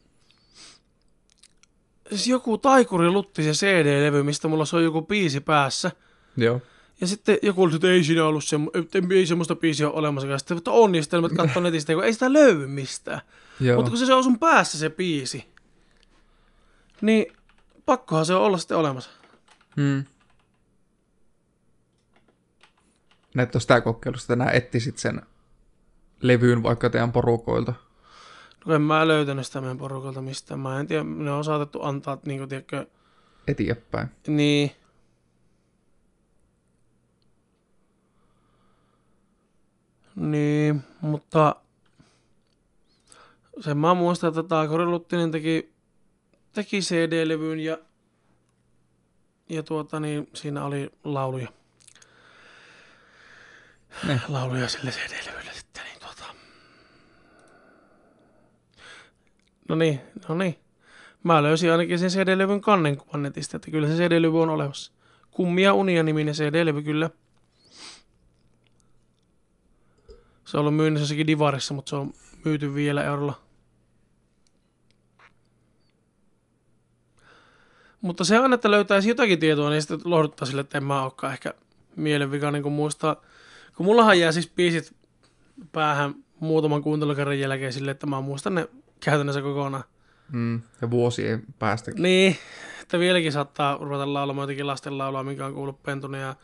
siis joku taikuri lutti se CD-levy, mistä mulla soi joku biisi päässä. Joo. Ja sitten joku oli, että ei siinä ollut semmo, ei semmoista biisiä ole olemassa. Sitten, että on, ja sitten mä katsoin netistä, kun ei sitä löydy mistään. Joo. Mutta kun se, se on sun päässä se biisi, niin pakkohan se on olla sitten olemassa. Hmm. Näyttää sitä kokeilusta, että nää etsisit sen levyyn vaikka teidän porukoilta. No en mä löytänyt sitä meidän porukalta mistään. Mä en tiedä, ne on saatettu antaa, niin kuin, tiedätkö... Eteenpäin. Niin. Niin, mutta sen mä muistan, että Taakori Luttinen teki, teki CD-levyyn ja, ja tuota, niin siinä oli lauluja. Ne. Lauluja sille CD-levylle. No niin, no niin. Mä löysin ainakin sen CD-levyn kannenkuvan netistä, että kyllä se CD-levy on olemassa. Kummia unia niminen CD-levy kyllä. Se on ollut myynnissä jossakin Divarissa, mutta se on myyty vielä eurolla. Mutta se on, että löytäisi jotakin tietoa, niin sitten lohduttaa sille, että en mä olekaan ehkä mielenvika, niin kun muistaa. Kun mullahan jää siis biisit päähän muutaman kuuntelukerran jälkeen sille, että mä muistan ne käytännössä kokonaan. Mm. Ja vuosien päästä. Niin, että vieläkin saattaa ruveta laulamaan jotenkin lasten laulua, mikä on kuullut pentuna. Ja,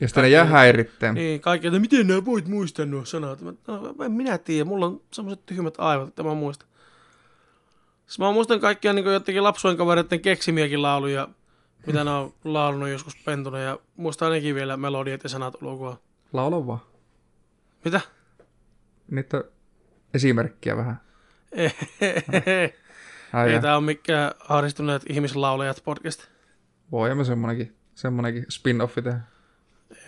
Ja sitten ne jää häiritteen. niin, kaikki, että miten nämä voit muistaa nuo sanat. Mä, no, en minä tiedä, mulla on semmoiset tyhmät aivot, että mä muistan. Siis mä muistan kaikkia niin jotenkin lapsuuden kavereiden keksimiäkin lauluja, mitä ne on laulunut joskus pentuna. Ja muistan nekin vielä melodiat ja sanat ulkoa. Laula vaan. Mitä? Niitä esimerkkiä vähän. Ei tää ole mikään ahdistuneet ihmislaulajat podcast. Voimme semmonenkin, semmonenkin spin-offi tehdä.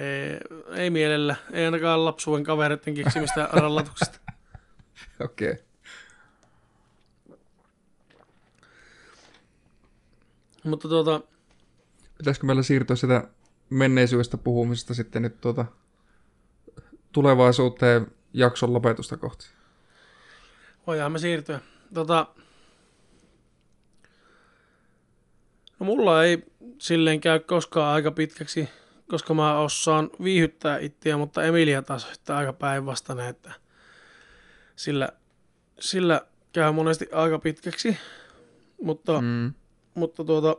Ei, ei mielellä. Ei ainakaan lapsuuden kavereiden keksimistä rallatuksesta. Okei. Okay. Mutta tuota, Pitäisikö meillä siirtyä sitä menneisyydestä puhumisesta sitten nyt tuota tulevaisuuteen jakson lopetusta kohti? Voidaan me siirtyä. Tota, no mulla ei silleen käy koskaan aika pitkäksi, koska mä osaan viihyttää itseä, mutta Emilia taas sitten aika päinvastainen, että sillä, sillä käy monesti aika pitkäksi. Mutta, mm. Mutta tuota,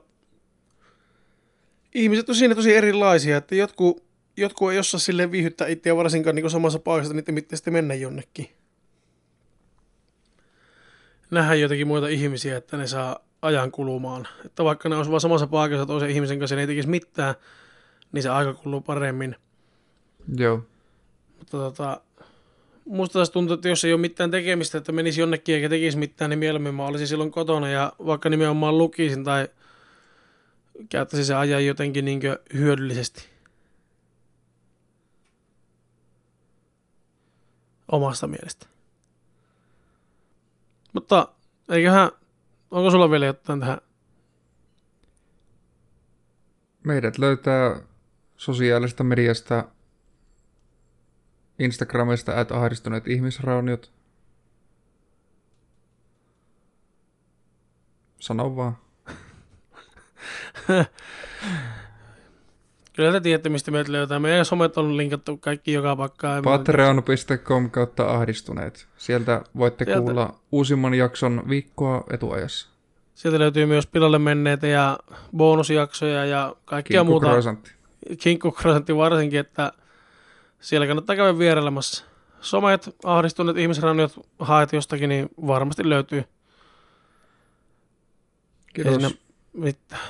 ihmiset on siinä tosi erilaisia, että jotkut, jotkut ei osaa silleen viihyttää itseä varsinkaan niin samassa paikassa, niiden pitää sitten mennä jonnekin. Nähdä jotakin muita ihmisiä, että ne saa ajan kulumaan. Että vaikka ne olisi vaan samassa paikassa toisen ihmisen kanssa ja ne ei tekisi mitään, niin se aika kuluu paremmin. Joo. Mutta tota, musta taas tuntuu, että jos ei ole mitään tekemistä, että menisi jonnekin eikä tekisi mitään, niin mieluummin mä olisin silloin kotona ja vaikka nimenomaan lukisin tai käyttäisin se ajan jotenkin niin hyödyllisesti. Omasta mielestä. Mutta eiköhän, onko sulla vielä jotain tähän? Meidät löytää sosiaalista mediasta Instagramista at ahdistuneet ihmisrauniot. Sano vaan. Kyllä te tiedätte, mistä meitä löytää. Meidän somet on linkattu kaikki joka paikkaan. Patreon.com kautta ahdistuneet. Sieltä voitte Sieltä. kuulla uusimman jakson viikkoa etuajassa. Sieltä löytyy myös pilalle menneitä ja bonusjaksoja ja kaikkia muuta. Kinkku-kroisantti. Kinkkukrosantti varsinkin, että siellä kannattaa käydä vierailemassa. Somet, ahdistuneet ihmisraniot, haet jostakin, niin varmasti löytyy. Ei Kiitos. siinä mitään.